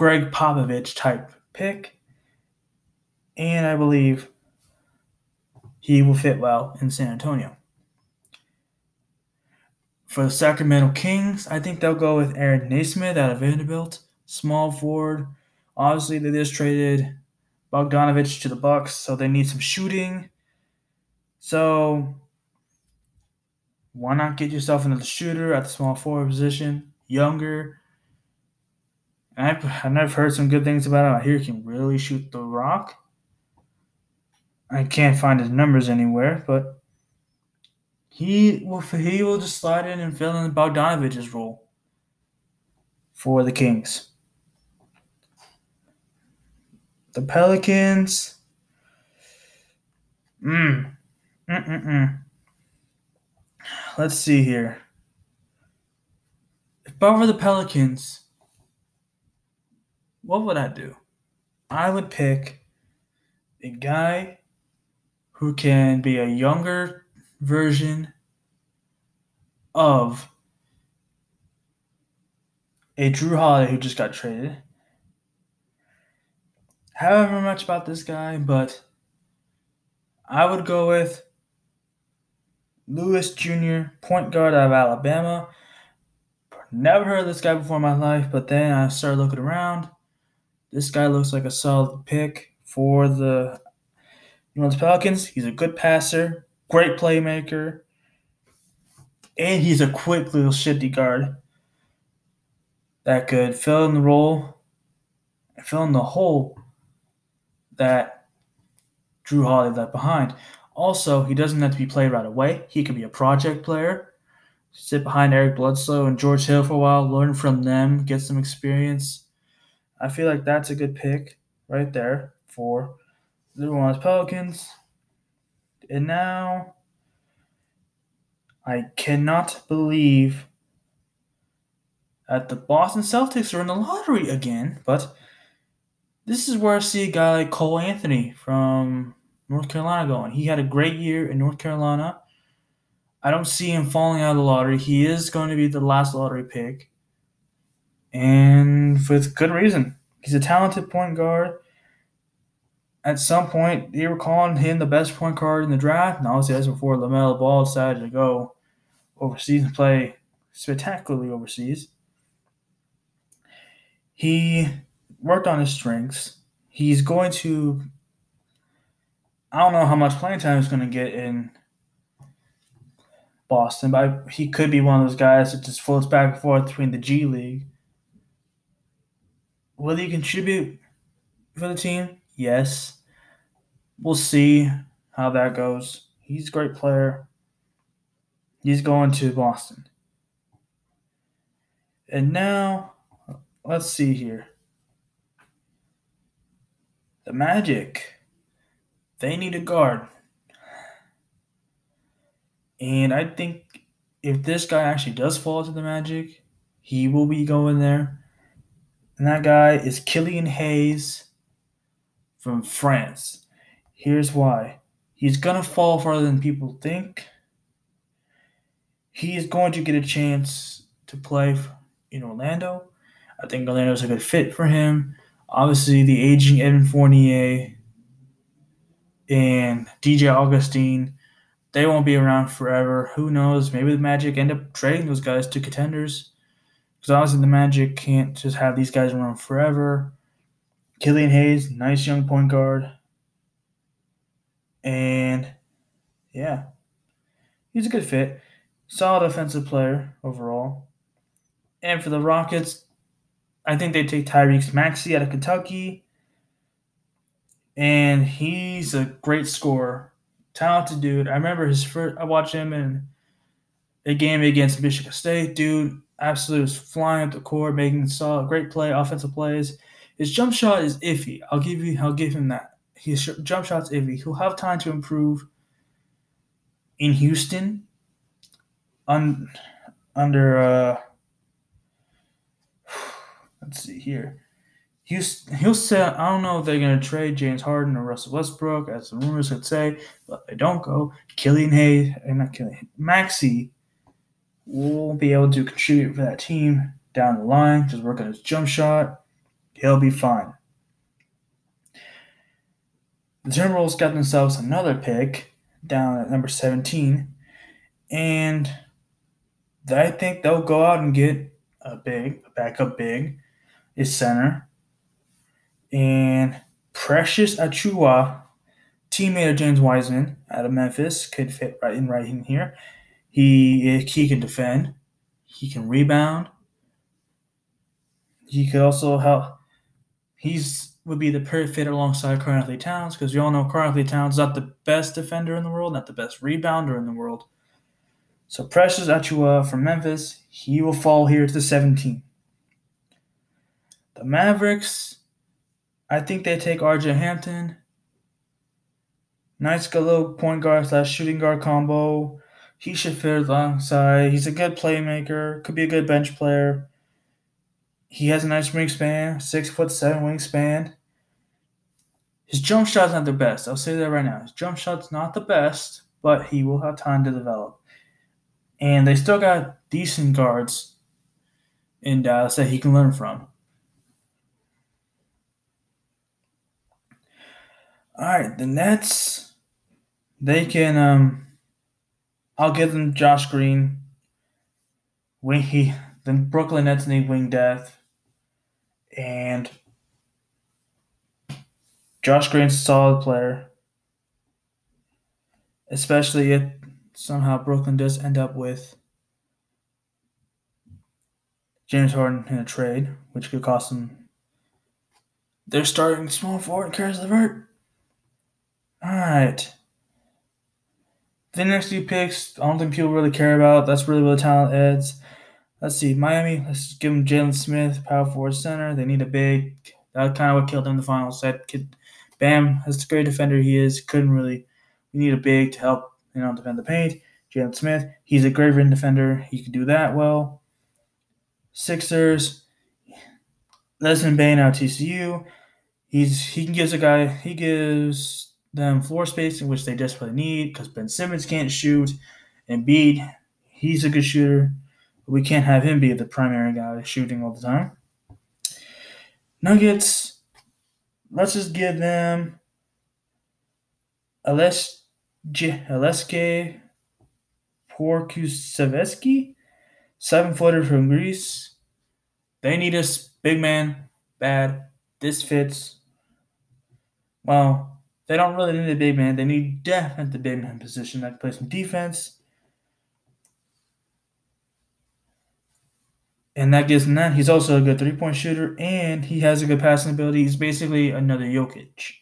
Gregg Popovich type pick. And I believe he will fit well in San Antonio. For the Sacramento Kings, I think they'll go with Aaron Nesmith out of Vanderbilt, small forward. Obviously, they just traded Bogdanovich to the Bucks, so they need some shooting. So why not get yourself another shooter at the small forward position, younger? And I've, I've heard some good things about him. I hear he can really shoot the rock. I can't find his numbers anywhere, but he will he will just slide in and fill in Bogdanovich's role for the Kings. The Pelicans. Mm. Mm-mm-mm. Let's see here. If I were the Pelicans, what would I do? I would pick a guy who can be a younger version of a Jrue Holiday who just got traded. However much about this guy, but I would go with Lewis Jr., point guard out of Alabama. Never heard of this guy before in my life, but then I started looking around. This guy looks like a solid pick for the New Orleans Pelicans. He's a good passer, great playmaker, and he's a quick little shifty guard that could fill in the role fill in the hole that Jrue Holiday left behind. Also, he doesn't have to be played right away. He could be a project player, sit behind Eric Bledsoe and George Hill for a while, learn from them, get some experience. I feel like that's a good pick right there for the New Orleans Pelicans. And now I cannot believe that the Boston Celtics are in the lottery again, but this is where I see a guy like Cole Anthony from North Carolina going. He had a great year in North Carolina. I don't see him falling out of the lottery. He is going to be the last lottery pick. And with good reason. He's a talented point guard. At some point, they were calling him the best point guard in the draft. And obviously, that's before LaMelo Ball decided to go overseas and play spectacularly overseas. He worked on his strengths. He's going to. I don't know how much playing time he's going to get in Boston, but he could be one of those guys that just floats back and forth between the G League. Will he contribute for the team? Yes. We'll see how that goes. He's a great player. He's going to Boston. And now, let's see here. The Magic, they need a guard. And I think if this guy actually does fall to the Magic, he will be going there. And that guy is Killian Hayes from France. Here's why. He's going to fall farther than people think. He is going to get a chance to play in Orlando. I think Orlando's a good fit for him. Obviously, the aging Evan Fournier and DJ Augustin, they won't be around forever. Who knows? Maybe the Magic end up trading those guys to contenders. Because obviously, the Magic can't just have these guys around forever. Killian Hayes, nice young point guard. And yeah, he's a good fit. Solid offensive player overall. And for the Rockets, I think they take Tyrese Maxey out of Kentucky. And he's a great scorer. Talented dude. I remember his first I watched him in a game against Michigan State. Dude absolutely was flying up the court, making solid great play, offensive plays. His jump shot is iffy. I'll give you I'll give him that. His jump shot's iffy. He'll have time to improve in Houston un, under uh, let's see here. He'll, he'll say, I don't know if they're going to trade James Harden or Russell Westbrook, as the rumors would say, but they don't go. Killian Hayes, and not Killian, Maxey will be able to contribute for that team down the line, just work on his jump shot. He'll be fine. The Timberwolves got themselves another pick down at number 17, and I think they'll go out and get a big, a backup big, is center. And Precious Achiuwa, teammate of James Wiseman out of Memphis, could fit right in right in here. He he can defend, he can rebound. He could also help. He's would be the perfect fit alongside Karl-Anthony Towns because we all know Karl-Anthony Towns is not the best defender in the world, not the best rebounder in the world. So Precious Achiuwa from Memphis, he will fall here to the 17. The Mavericks, I think they take RJ Hampton. Nice little point guard slash shooting guard combo. He should fit alongside. He's a good playmaker. Could be a good bench player. He has a nice wingspan, six foot seven wingspan. His jump shot's not the best. I'll say that right now. His jump shot's not the best, but he will have time to develop and they still got decent guards in Dallas that he can learn from. All right, the Nets, they can. Um, I'll give them Josh Green. Wing he then Brooklyn Nets need wing depth, and Josh Green's a solid player, especially if somehow Brooklyn does end up with James Harden in a trade, which could cost them their starting small forward, Caris LeVert. All right. The next few picks, I don't think people really care about. That's really where the talent is. Let's see, Miami. Let's give them Jalen Smith, power forward center. They need a big. That kind of what killed them in the finals. That kid, Bam, as a great defender he is, couldn't really. We need a big to help you know, defend the paint. Jalen Smith, he's a great rim defender. He can do that well. Sixers, Desmond Bane out TCU. He's he can gives a guy he gives them floor space in which they desperately need because Ben Simmons can't shoot, and Bede, he's a good shooter. But we can't have him be the primary guy shooting all the time. Nuggets, let's just give them a less Aleksej Pokusevski, seven footer from Greece. They need us, big man, bad. This fits. Well, they don't really need a big man. They need depth at the big man position that play some defense. And that gives him that. He's also a good three point shooter and he has a good passing ability. He's basically another Jokic.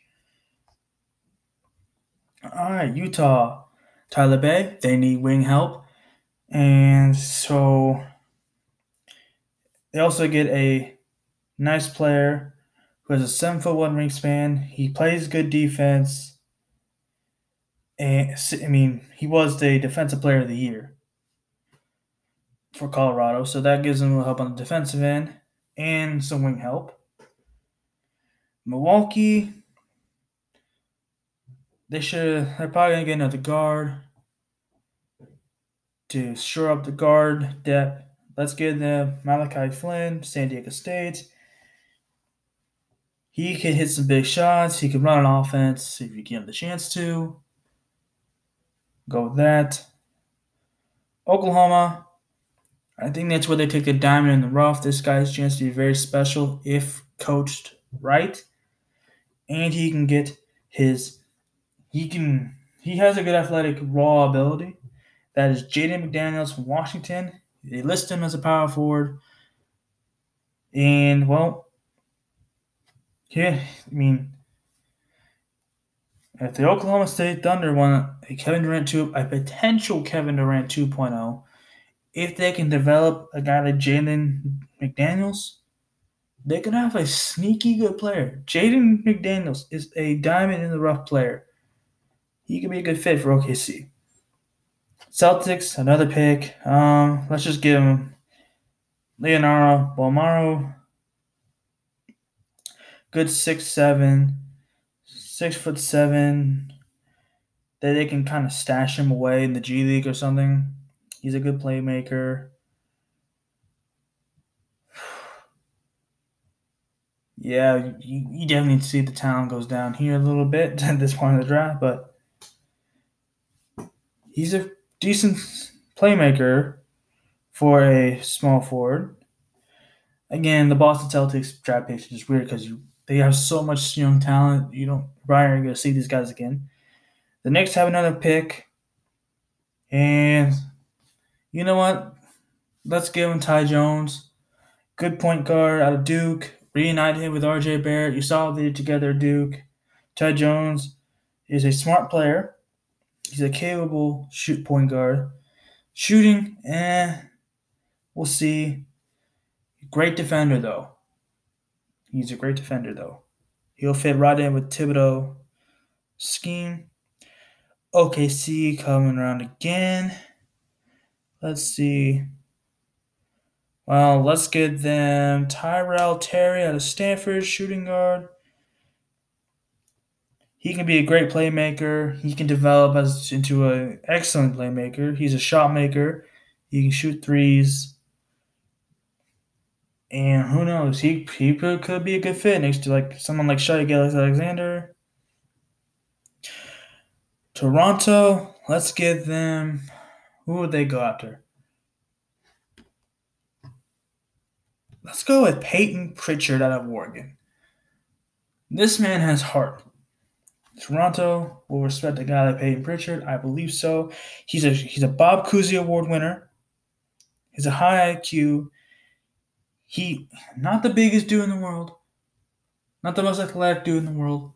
All right, Utah, Tyler Bey, they need wing help. And so they also get a nice player who has a seven foot one wingspan. He plays good defense. And I mean, he was the defensive player of the year for Colorado, so that gives him a little help on the defensive end and some wing help. Milwaukee, they should. They're probably gonna get another guard to shore up the guard depth. Let's get them Malachi Flynn, San Diego State. He can hit some big shots. He can run an offense if you give him the chance to. Go with that. Oklahoma, I think that's where they take the diamond in the rough. This guy's chance to be very special if coached right. And he can get his he can he has a good athletic raw ability. That is Jaden McDaniels from Washington. They list him as a power forward. And well, yeah, I mean if the Oklahoma State Thunder want a Kevin Durant 2 a potential Kevin Durant 2.0, if they can develop a guy like Jalen McDaniels, they can have a sneaky good player. Jaden McDaniels is a diamond in the rough player. He could be a good fit for OKC. Celtics, another pick. Um, let's just give him Leonardo Bolmaro. Good six seven, six foot seven. That they can kind of stash him away in the G League or something. He's a good playmaker. Yeah, you, you definitely see the talent goes down here a little bit at this point of the draft, but he's a decent playmaker for a small forward. Again, the Boston Celtics draft picks is just weird because you they have so much young talent. You don't are going to see these guys again. The Knicks have another pick, and you know what? Let's give him Ty Jones, good point guard out of Duke. Reunite him with R.J. Barrett. You saw they together, Duke. Ty Jones is a smart player. He's a capable shoot point guard. Shooting, eh, we'll see. Great defender though. He's a great defender though. He'll fit right in with Thibodeau scheme. OKC coming around again. Let's see. Well, let's get them Tyrell Terry out of Stanford, shooting guard. He can be a great playmaker. He can develop as into an excellent playmaker. He's a shot maker. He can shoot threes. And who knows? He he could be a good fit next to like someone like Shai Gilgeous-Alexander. Toronto, let's give them. Who would they go after? Let's go with Payton Pritchard out of Oregon. This man has heart. Toronto will respect a guy like Payton Pritchard. I believe so. He's a he's a Bob Cousy Award winner. He's a high IQ. He not the biggest dude in the world, not the most athletic dude in the world,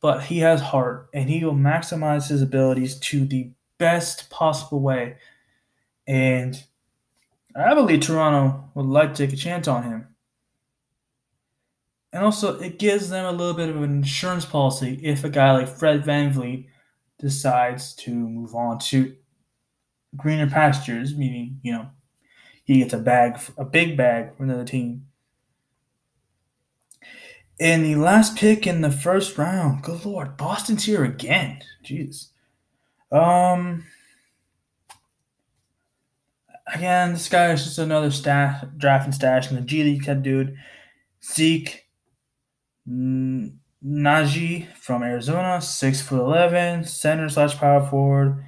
but he has heart and he will maximize his abilities to the best possible way. And I believe Toronto would like to take a chance on him. And also, it gives them a little bit of an insurance policy if a guy like Fred VanVleet decides to move on to greener pastures, meaning, you know, he gets a bag, a big bag from another team. And the last pick in the first round, good lord, Boston's here again. Jeez. Um. Again, this guy is just another stash, draft and stash in the G League type dude. Zeke Nnaji from Arizona, six foot eleven, center slash power forward.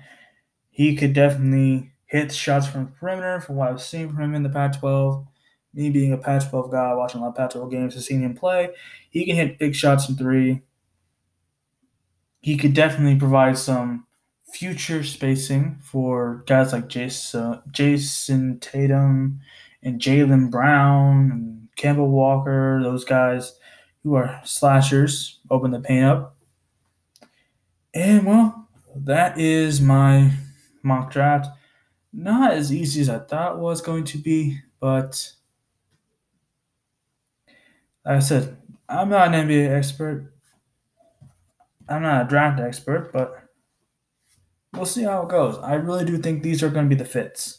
He could definitely hit shots from perimeter from what I've seen from him in the Pac-12. Me being a Pac-12 guy, watching a lot of Pac-12 games, have seen him play. He can hit big shots from three. He could definitely provide some future spacing for guys like uh, Jason, Jayson Tatum and Jaylen Brown and Campbell Walker, those guys who are slashers, open the paint up. And well, that is my mock draft. Not as easy as I thought was going to be, but like I said, I'm not an NBA expert. I'm not a draft expert, but we'll see how it goes. I really do think these are going to be the fits.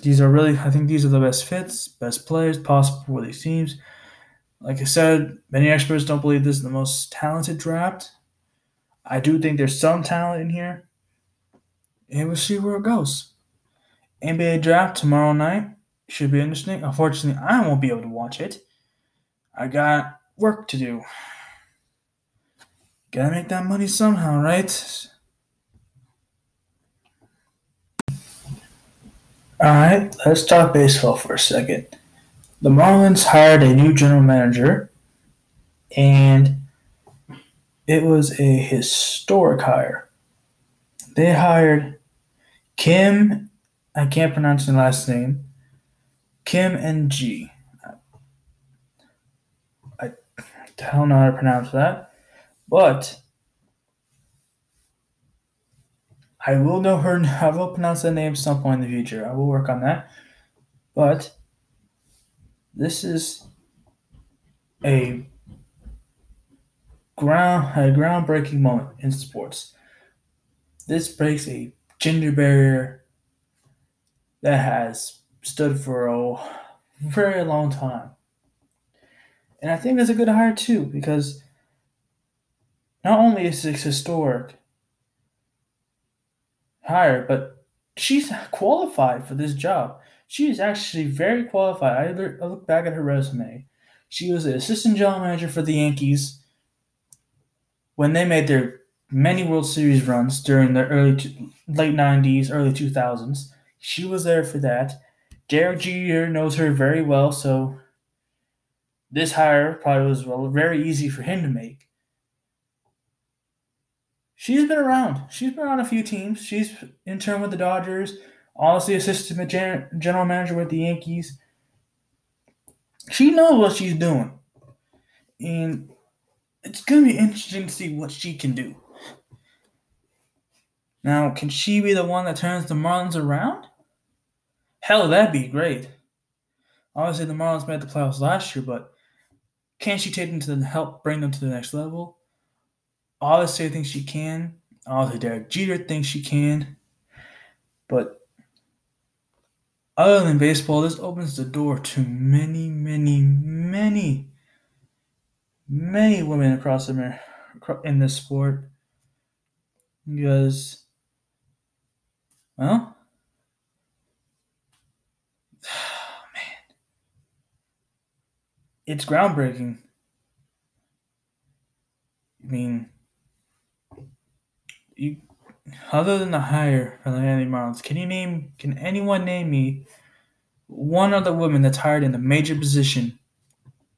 These are really, I think these are the best fits, best players possible for these teams. Like I said, many experts don't believe this is the most talented draft. I do think there's some talent in here. And we'll see where it goes. NBA draft tomorrow night should be interesting. Unfortunately, I won't be able to watch it. I got work to do. Gotta make that money somehow, right? Alright, let's talk baseball for a second. The Marlins hired a new general manager, and it was a historic hire. They hired Kim, I can't pronounce the last name, Kim and G. I don't know how to pronounce that, but I will know her. I will pronounce that name some point in the future. I will work on that. But this is a ground a groundbreaking moment in sports. This breaks a gender barrier that has stood for a very long time. And I think that's a good hire too, because not only is it historic hire, but she's qualified for this job. She is actually very qualified. I look back at her resume. She was the assistant general manager for the Yankees when they made their many World Series runs during the early to, late 90s, early 2000s. She was there for that. Derek Jeter knows her very well, so this hire probably was well, very easy for him to make. She's been around. She's been on a few teams. She's interned with the Dodgers, honestly assistant general manager with the Yankees. She knows what she's doing. And it's going to be interesting to see what she can do. Now, can she be the one that turns the Marlins around? Hell, that'd be great. Obviously, the Marlins made the playoffs last year, but can she take them to the, help bring them to the next level? Obviously, I think she can. Obviously, Derek Jeter thinks she can. But other than baseball, this opens the door to many, many, many, many women across America in this sport. Because, well, man, it's groundbreaking. I mean, you other than the hire for the Miami Marlins, can you name? Can anyone name me one other woman that's hired in a major position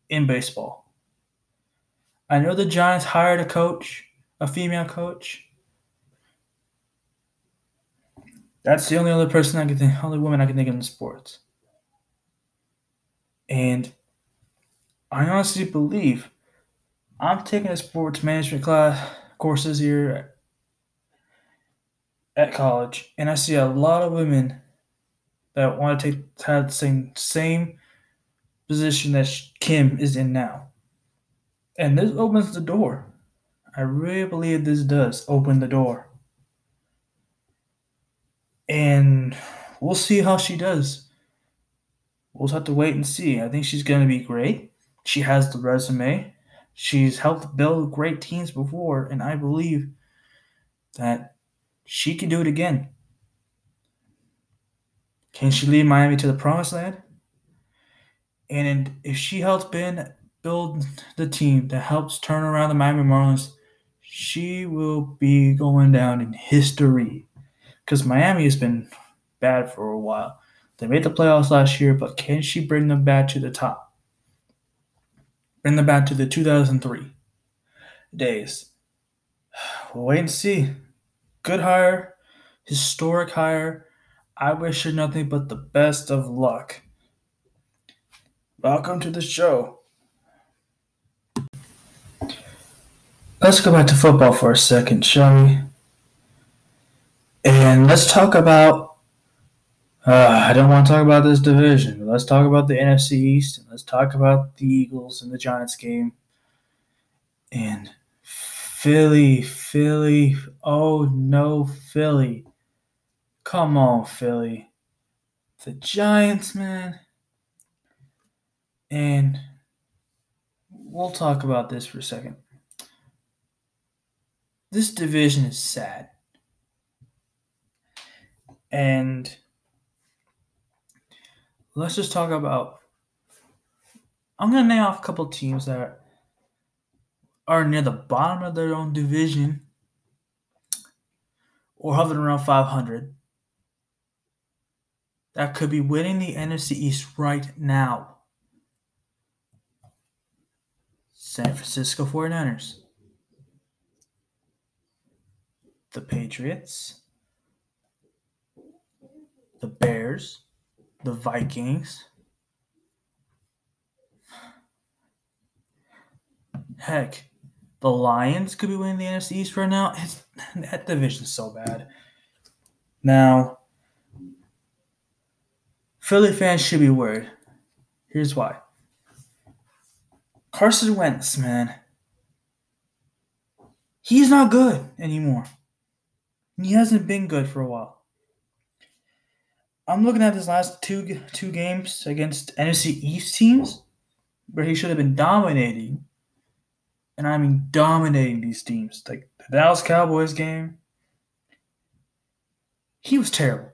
in baseball? I know the Giants hired a coach, a female coach. That's the only other person I can think, only woman I can think of in sports. And I honestly believe I'm taking a sports management class courses here at college, and I see a lot of women that want to take have the same same position that Kim is in now, and this opens the door. I really believe this does open the door, and we'll see how she does. We'll have to wait and see. I think she's going to be great. She has the resume. She's helped build great teams before, and I believe that she can do it again. Can she lead Miami to the promised land? And if she helps Ben build the team that helps turn around the Miami Marlins, she will be going down in history. Because Miami has been bad for a while. They made the playoffs last year, but can she bring them back to the top? Bring them back to the 2003 days. We'll wait and see. Good hire, historic hire. I wish her nothing but the best of luck. Welcome to the show. Let's go back to football for a second, shall we? And let's talk about Uh, I don't want to talk about this division, but let's talk about the NFC East and let's talk about the Eagles and the Giants game. And Philly, Philly, oh no, Philly. Come on, Philly. The Giants, man. And we'll talk about this for a second. This division is sad. And let's just talk about. I'm going to name off a couple teams that are near the bottom of their own division or hovering around 500 that could be winning the NFC East right now. San Francisco 49ers, the Patriots, the Bears, the Vikings. Heck, the Lions could be winning the NFC East right now. It's, that division's so bad. Now, Philly fans should be worried. Here's why. Carson Wentz, man. He's not good anymore. He hasn't been good for a while. I'm looking at his last two two games against NFC East teams where he should have been dominating. And I mean dominating these teams. Like the Dallas Cowboys game. He was terrible.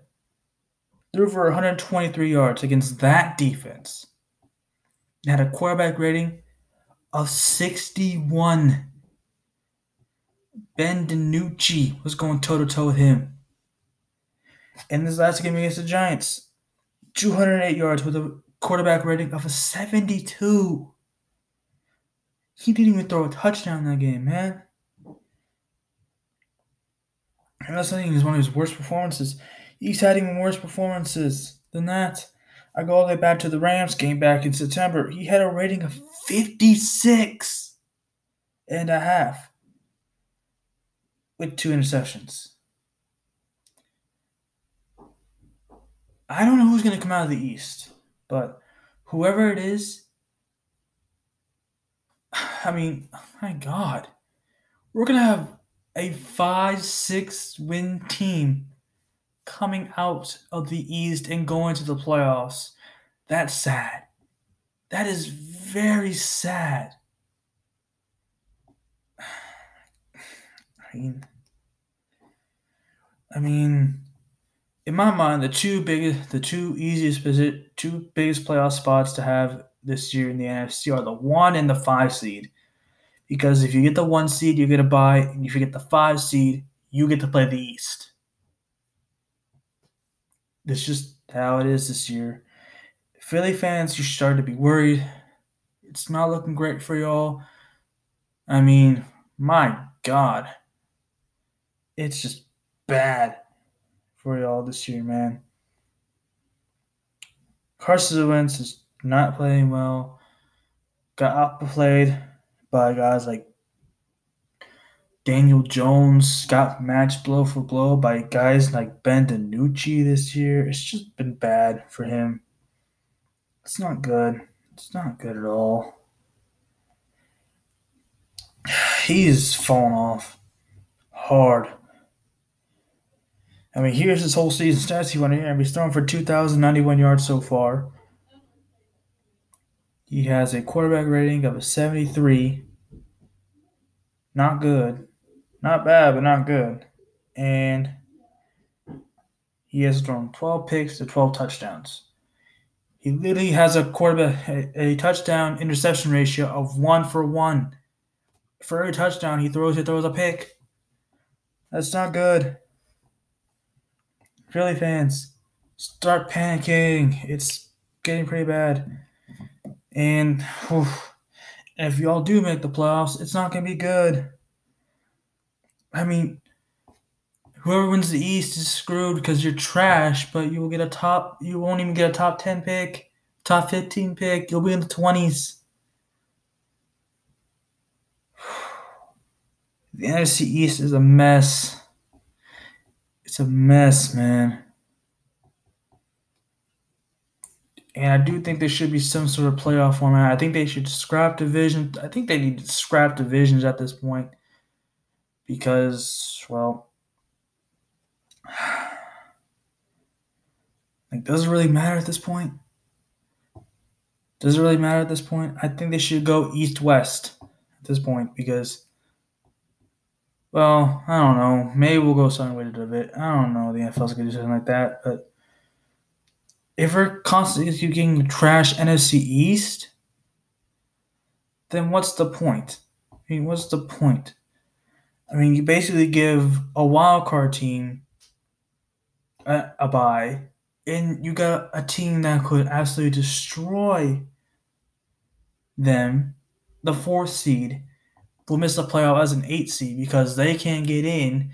Threw for 123 yards against that defense. had a quarterback rating of 61. Ben DiNucci was going toe to toe with him. In this last game against the Giants, 208 yards with a quarterback rating of a 72. He didn't even throw a touchdown that game, man. And that's something is one of his worst performances. He's had even worse performances than that. I go all the way back to the Rams game back in September. He had a rating of 56 and a half with two interceptions. I don't know who's going to come out of the East, but whoever it is, I mean, my God, we're going to have a 5 6 win team coming out of the East and going to the playoffs. That's sad. That is very sad. I mean, I mean, in my mind, the two biggest, the two easiest two biggest playoff spots to have this year in the NFC are the one and the five seed. Because if you get the one seed, you get a bye, and if you get the five seed, you get to play the East. That's just how it is this year. Philly fans, you starting to be worried. It's not looking great for y'all. I mean, my God. It's just bad for y'all this year, man. Carson Wentz is not playing well. Got outplayed by guys like Daniel Jones got matched blow for blow by guys like Ben DiNucci this year. It's just been bad for him. It's not good. It's not good at all. He's fallen off hard. I mean, here's his whole season stats. He went here and he's thrown for 2,091 yards so far. He has a quarterback rating of a 73. Not good. Not bad, but not good. And he has thrown 12 picks to 12 touchdowns. He literally has a quarterback a, a touchdown interception ratio of one for one. For every touchdown he throws, he throws a pick. That's not good. Philly fans, start panicking. It's getting pretty bad. And whew, if y'all do make the playoffs, it's not going to be good. I mean, whoever wins the East is screwed because you're trash, but you will get a top, you won't even get a top 10 pick, top 15 pick. You'll be in the 20s. The NFC East is a mess. It's a mess, man. And I do think there should be some sort of playoff format. I think they should scrap division. I think they need to scrap divisions at this point because, well, like, does it really matter at this point? Does it really matter at this point? I think they should go east west at this point because, well, I don't know. Maybe we'll go with it a bit. I don't know. The NFL's gonna do something like that, but if we're constantly getting trash NFC East, then what's the point? I mean, what's the point? I mean, you basically give a wild card team a, a bye, and you got a team that could absolutely destroy them, the fourth seed, will miss the playoff as an eight seed because they can't get in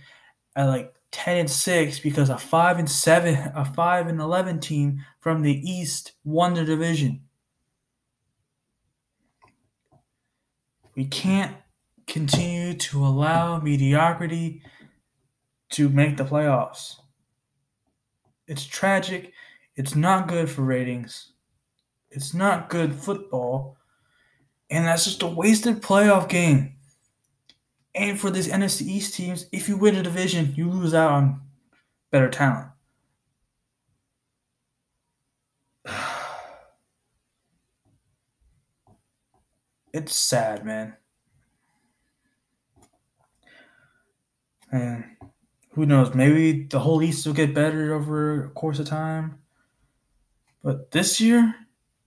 at like 10 and 6 because a 5 and 7 a 5 and 11 team from the east won the division. We can't continue to allow mediocrity to make the playoffs. It's tragic. It's not good for ratings. It's not good football. And that's just a wasted playoff game and for these NFC East teams, if you win a division, you lose out on better talent. It's sad, man. And who knows? Maybe the whole East will get better over a course of time. But this year,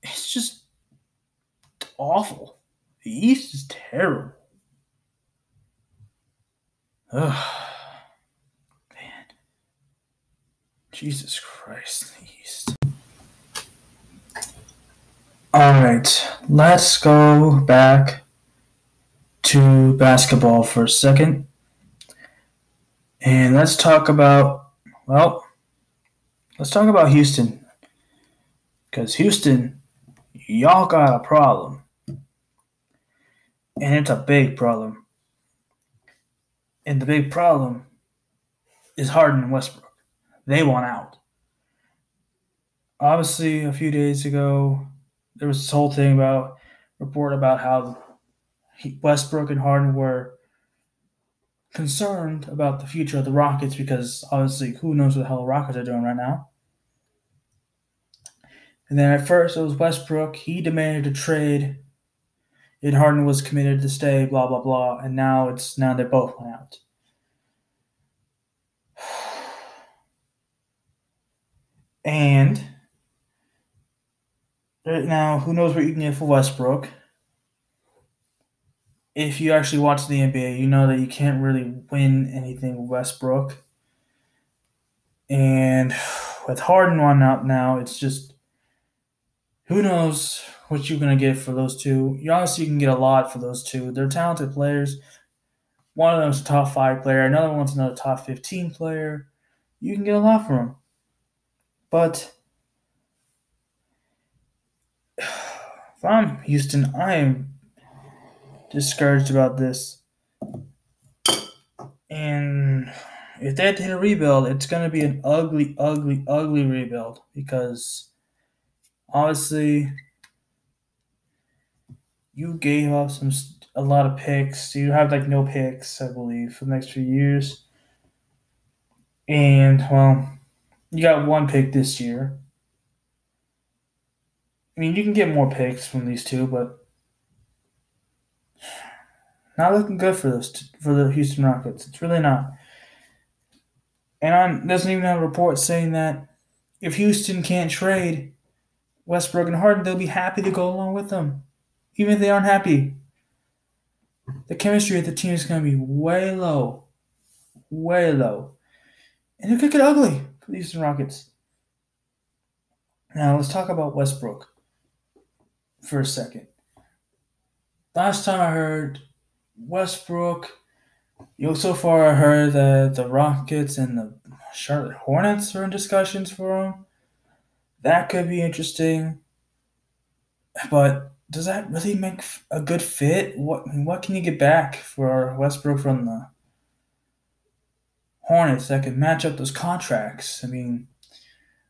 it's just awful. The East is terrible. Ugh. Man. Jesus Christ, the East. Alright, let's go back to basketball for a second. And let's talk about, well, let's talk about Houston. Because Houston, y'all got a problem. And it's a big problem. And the big problem is Harden and Westbrook. They want out. Obviously, a few days ago, there was this whole thing about report about how Westbrook and Harden were concerned about the future of the Rockets because obviously, who knows what the hell the Rockets are doing right now. And then at first, it was Westbrook. He demanded a trade and Harden was committed to stay, blah blah blah, and now it's now they're both went out. And right now, who knows what you can get for Westbrook? If you actually watch the NBA, you know that you can't really win anything with Westbrook. And with Harden one out now, it's just who knows what you're gonna get for those two. You honestly can get a lot for those two. They're talented players. One of them's a top five player. Another one's another top fifteen player. You can get a lot from them. But if I'm Houston, I am discouraged about this. And if they had to hit a rebuild, it's going to be an ugly, ugly, ugly rebuild because obviously you gave up some a lot of picks. You have like no picks, I believe, for the next few years. And well, you got one pick this year. I mean, you can get more picks from these two, but not looking good for this for the Houston Rockets. It's really not. And I'm, there's even have a report saying that if Houston can't trade Westbrook and Harden, they'll be happy to go along with them, even if they aren't happy. The chemistry of the team is going to be way low, way low, and it could get ugly for the Houston Rockets. Now let's talk about Westbrook for a second. Last time I heard Westbrook, you know, so far I heard that the Rockets and the Charlotte Hornets are in discussions for him. That could be interesting. But does that really make a good fit? What what can you get back for Westbrook from the Hornets that could match up those contracts. I mean,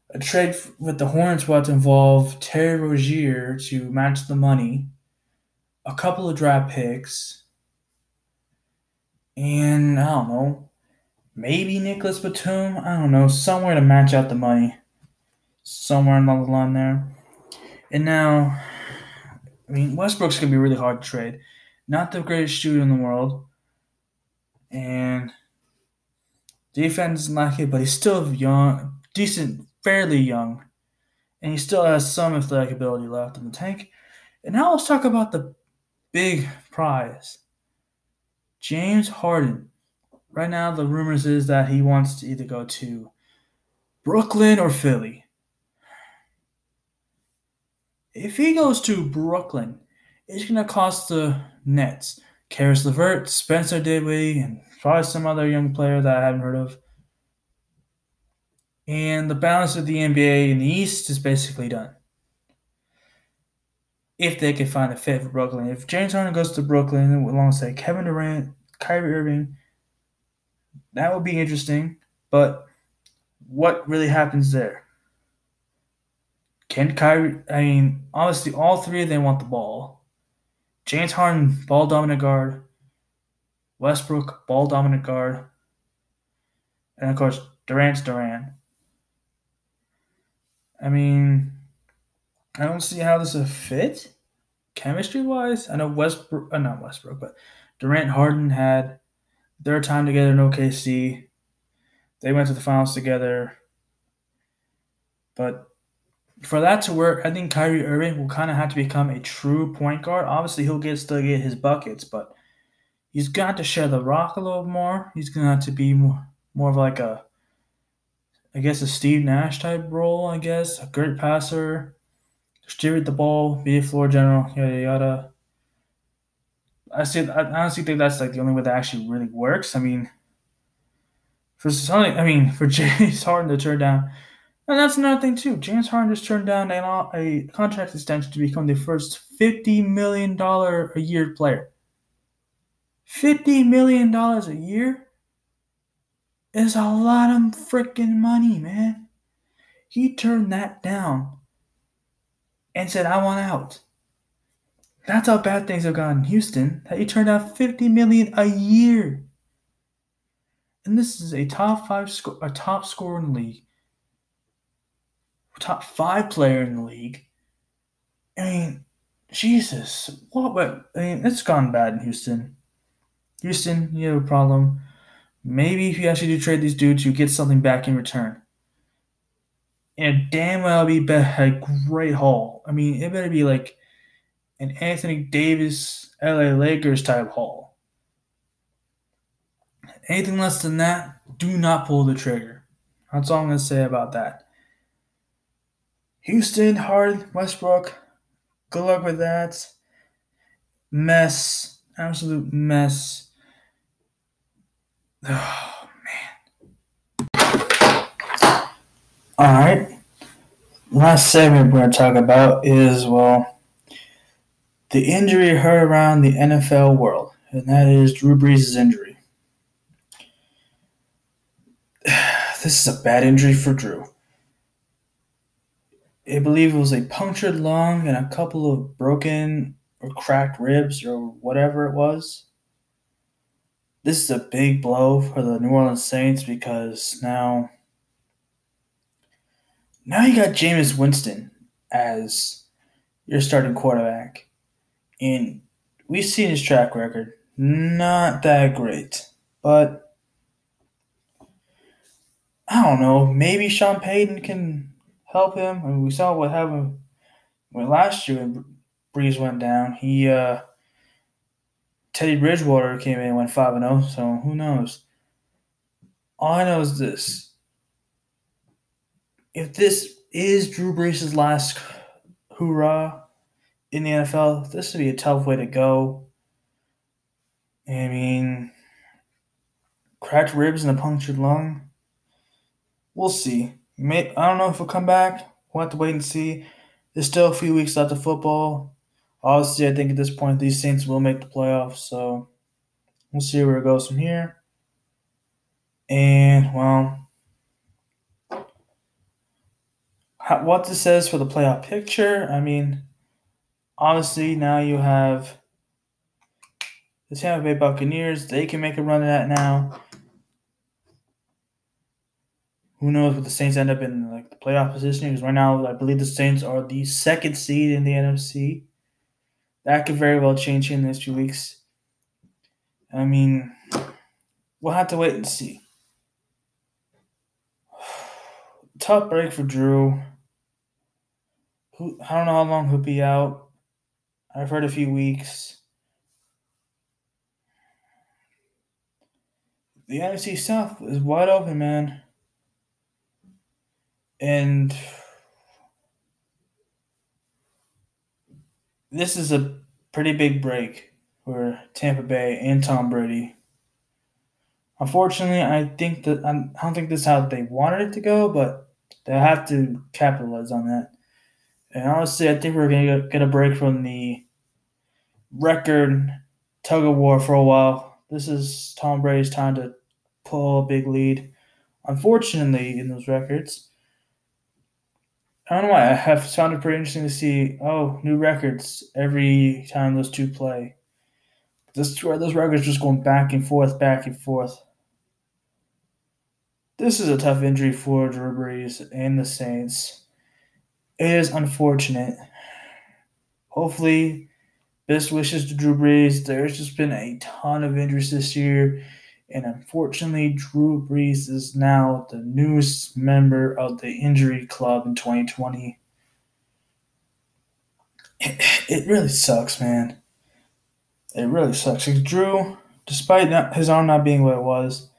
A trade with the Hornets to involve Terry Rozier to match the money, a couple of draft picks, and I don't know, maybe Nicolas Batum. I don't know, somewhere to match out the money, somewhere along the line there. And now, I mean, Westbrook's gonna be really hard to trade. Not the greatest shooter in the world, and defense is lacking, but he's still young, decent, fairly young, and he still has some athletic ability left in the tank. And now let's talk about the big prize. James Harden. Right now, the rumors is that he wants to either go to Brooklyn or Philly. If he goes to Brooklyn, it's going to cost the Nets Caris LeVert, Spencer Dinwiddie, and probably some other young player that I haven't heard of. And the balance of the NBA in the East is basically done. If they can find a fit for Brooklyn. If James Harden goes to Brooklyn alongside Kevin Durant, Kyrie Irving, that would be interesting. But what really happens there? Can Kyrie, I mean, honestly, all three of them want the ball. James Harden, ball dominant guard. Westbrook, ball dominant guard. And of course, Durant's Durant. I mean, I don't see how this would fit chemistry wise. I know Westbrook, uh, not Westbrook, but Durant Harden had their time together in OKC. They went to the finals together. But for that to work, I think Kyrie Irving will kind of have to become a true point guard. Obviously, he'll get still get his buckets, but he's got to share the rock a little more. He's gonna have to be more more of like a, I guess a Steve Nash type role. I guess a great passer, distribute the ball, be a floor general, yada yada. I see. I honestly think that's like the only way that actually really works. I mean, for something, I mean, for James Harden to turn down, and that's another thing too. James Harden just turned down a, a contract extension to become the first fifty million dollar a year player. Fifty million dollars a year is a lot of freaking money, man. He turned that down and said, "I want out." That's how bad things have gotten in Houston. That he turned down fifty million a year, and this is a top five, sco- a top scorer in the league, top five player in the league. I mean, Jesus, what? But I mean, it's gone bad in Houston. Houston, you have a problem. Maybe if you actually do trade these dudes, you get something back in return. And damn well be a great haul. I mean, it better be like an Anthony Davis LA Lakers type haul. Anything less than that, do not pull the trigger. That's all I'm going to say about that. Houston, Harden, Westbrook, good luck with that. Mess. Absolute mess. Oh, man. All right. Last segment we're going to talk about is, well, the injury heard around the NFL world, and that is Drew Brees' injury. This is a bad injury for Drew. I believe it was a punctured lung and a couple of broken or cracked ribs or whatever it was. This is a big blow for the New Orleans Saints because now now you got Jameis Winston as your starting quarterback. And we've seen his track record. Not that great. But I don't know. Maybe Sean Payton can help him. I mean, we saw what happened when last year when Brees went down. He uh, Teddy Bridgewater came in and went five and zero. So who knows? All I know is this: if this is Drew Brees' last hoorah in the NFL, this would be a tough way to go. I mean, cracked ribs and a punctured lung. We'll see. May, I don't know if he'll come back. We'll have to wait and see. There's still a few weeks left of football. Obviously, I think at this point these Saints will make the playoffs, so we'll see where it goes from here. And well, what this says for the playoff picture. I mean, honestly, now you have the Tampa Bay Buccaneers. They can make a run at that now. Who knows what the Saints end up in like the playoff position? Because right now, I believe the Saints are the second seed in the NFC. That could very well change in the next few weeks. I mean, we'll have to wait and see. Tough break for Drew. Who I don't know how long he'll be out. I've heard a few weeks. The NFC South is wide open, man. And this is a pretty big break for Tampa Bay and Tom Brady. Unfortunately, I think that I don't think this is how they wanted it to go, but they have to capitalize on that. And honestly, I think we're gonna get a break from the record tug of war for a while. This is Tom Brady's time to pull a big lead. Unfortunately, in those records, I don't know why. I have found it pretty interesting to see. Oh, new records every time those two play. This where those records just going back and forth, back and forth. This is a tough injury for Drew Brees and the Saints. It is unfortunate. Hopefully, best wishes to Drew Brees. There's just been a ton of injuries this year and unfortunately, Drew Brees is now the newest member of the injury club in 2020. It, it really sucks, man. It really sucks. Drew, despite not, his arm not being what it was,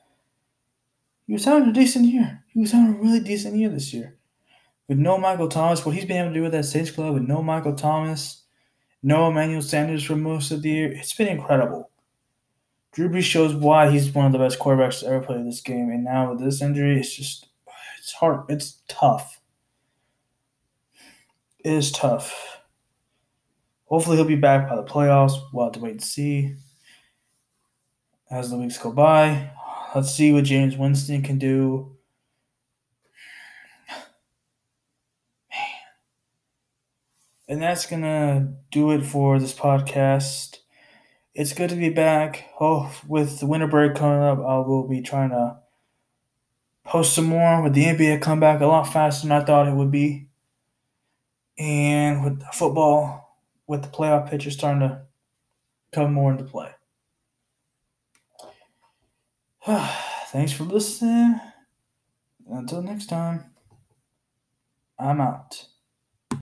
he was having a decent year. He was having a really decent year this year. With no Michael Thomas, what he's been able to do with that Saints club, with no Michael Thomas, no Emmanuel Sanders for most of the year, it's been incredible. Drew Brees shows why he's one of the best quarterbacks to ever play this game, and now with this injury, it's just it's hard. It's tough. It is tough. Hopefully, he'll be back by the playoffs. We'll have to wait and see as the weeks go by. Let's see what Jameis Winston can do. Man. And that's going to do it for this podcast it's good to be back. Oh, with the winter break coming up, I will be trying to post some more with the NBA come back a lot faster than I thought it would be. And with football, with the playoff picture starting to come more into play. Thanks for listening. Until next time, I'm out.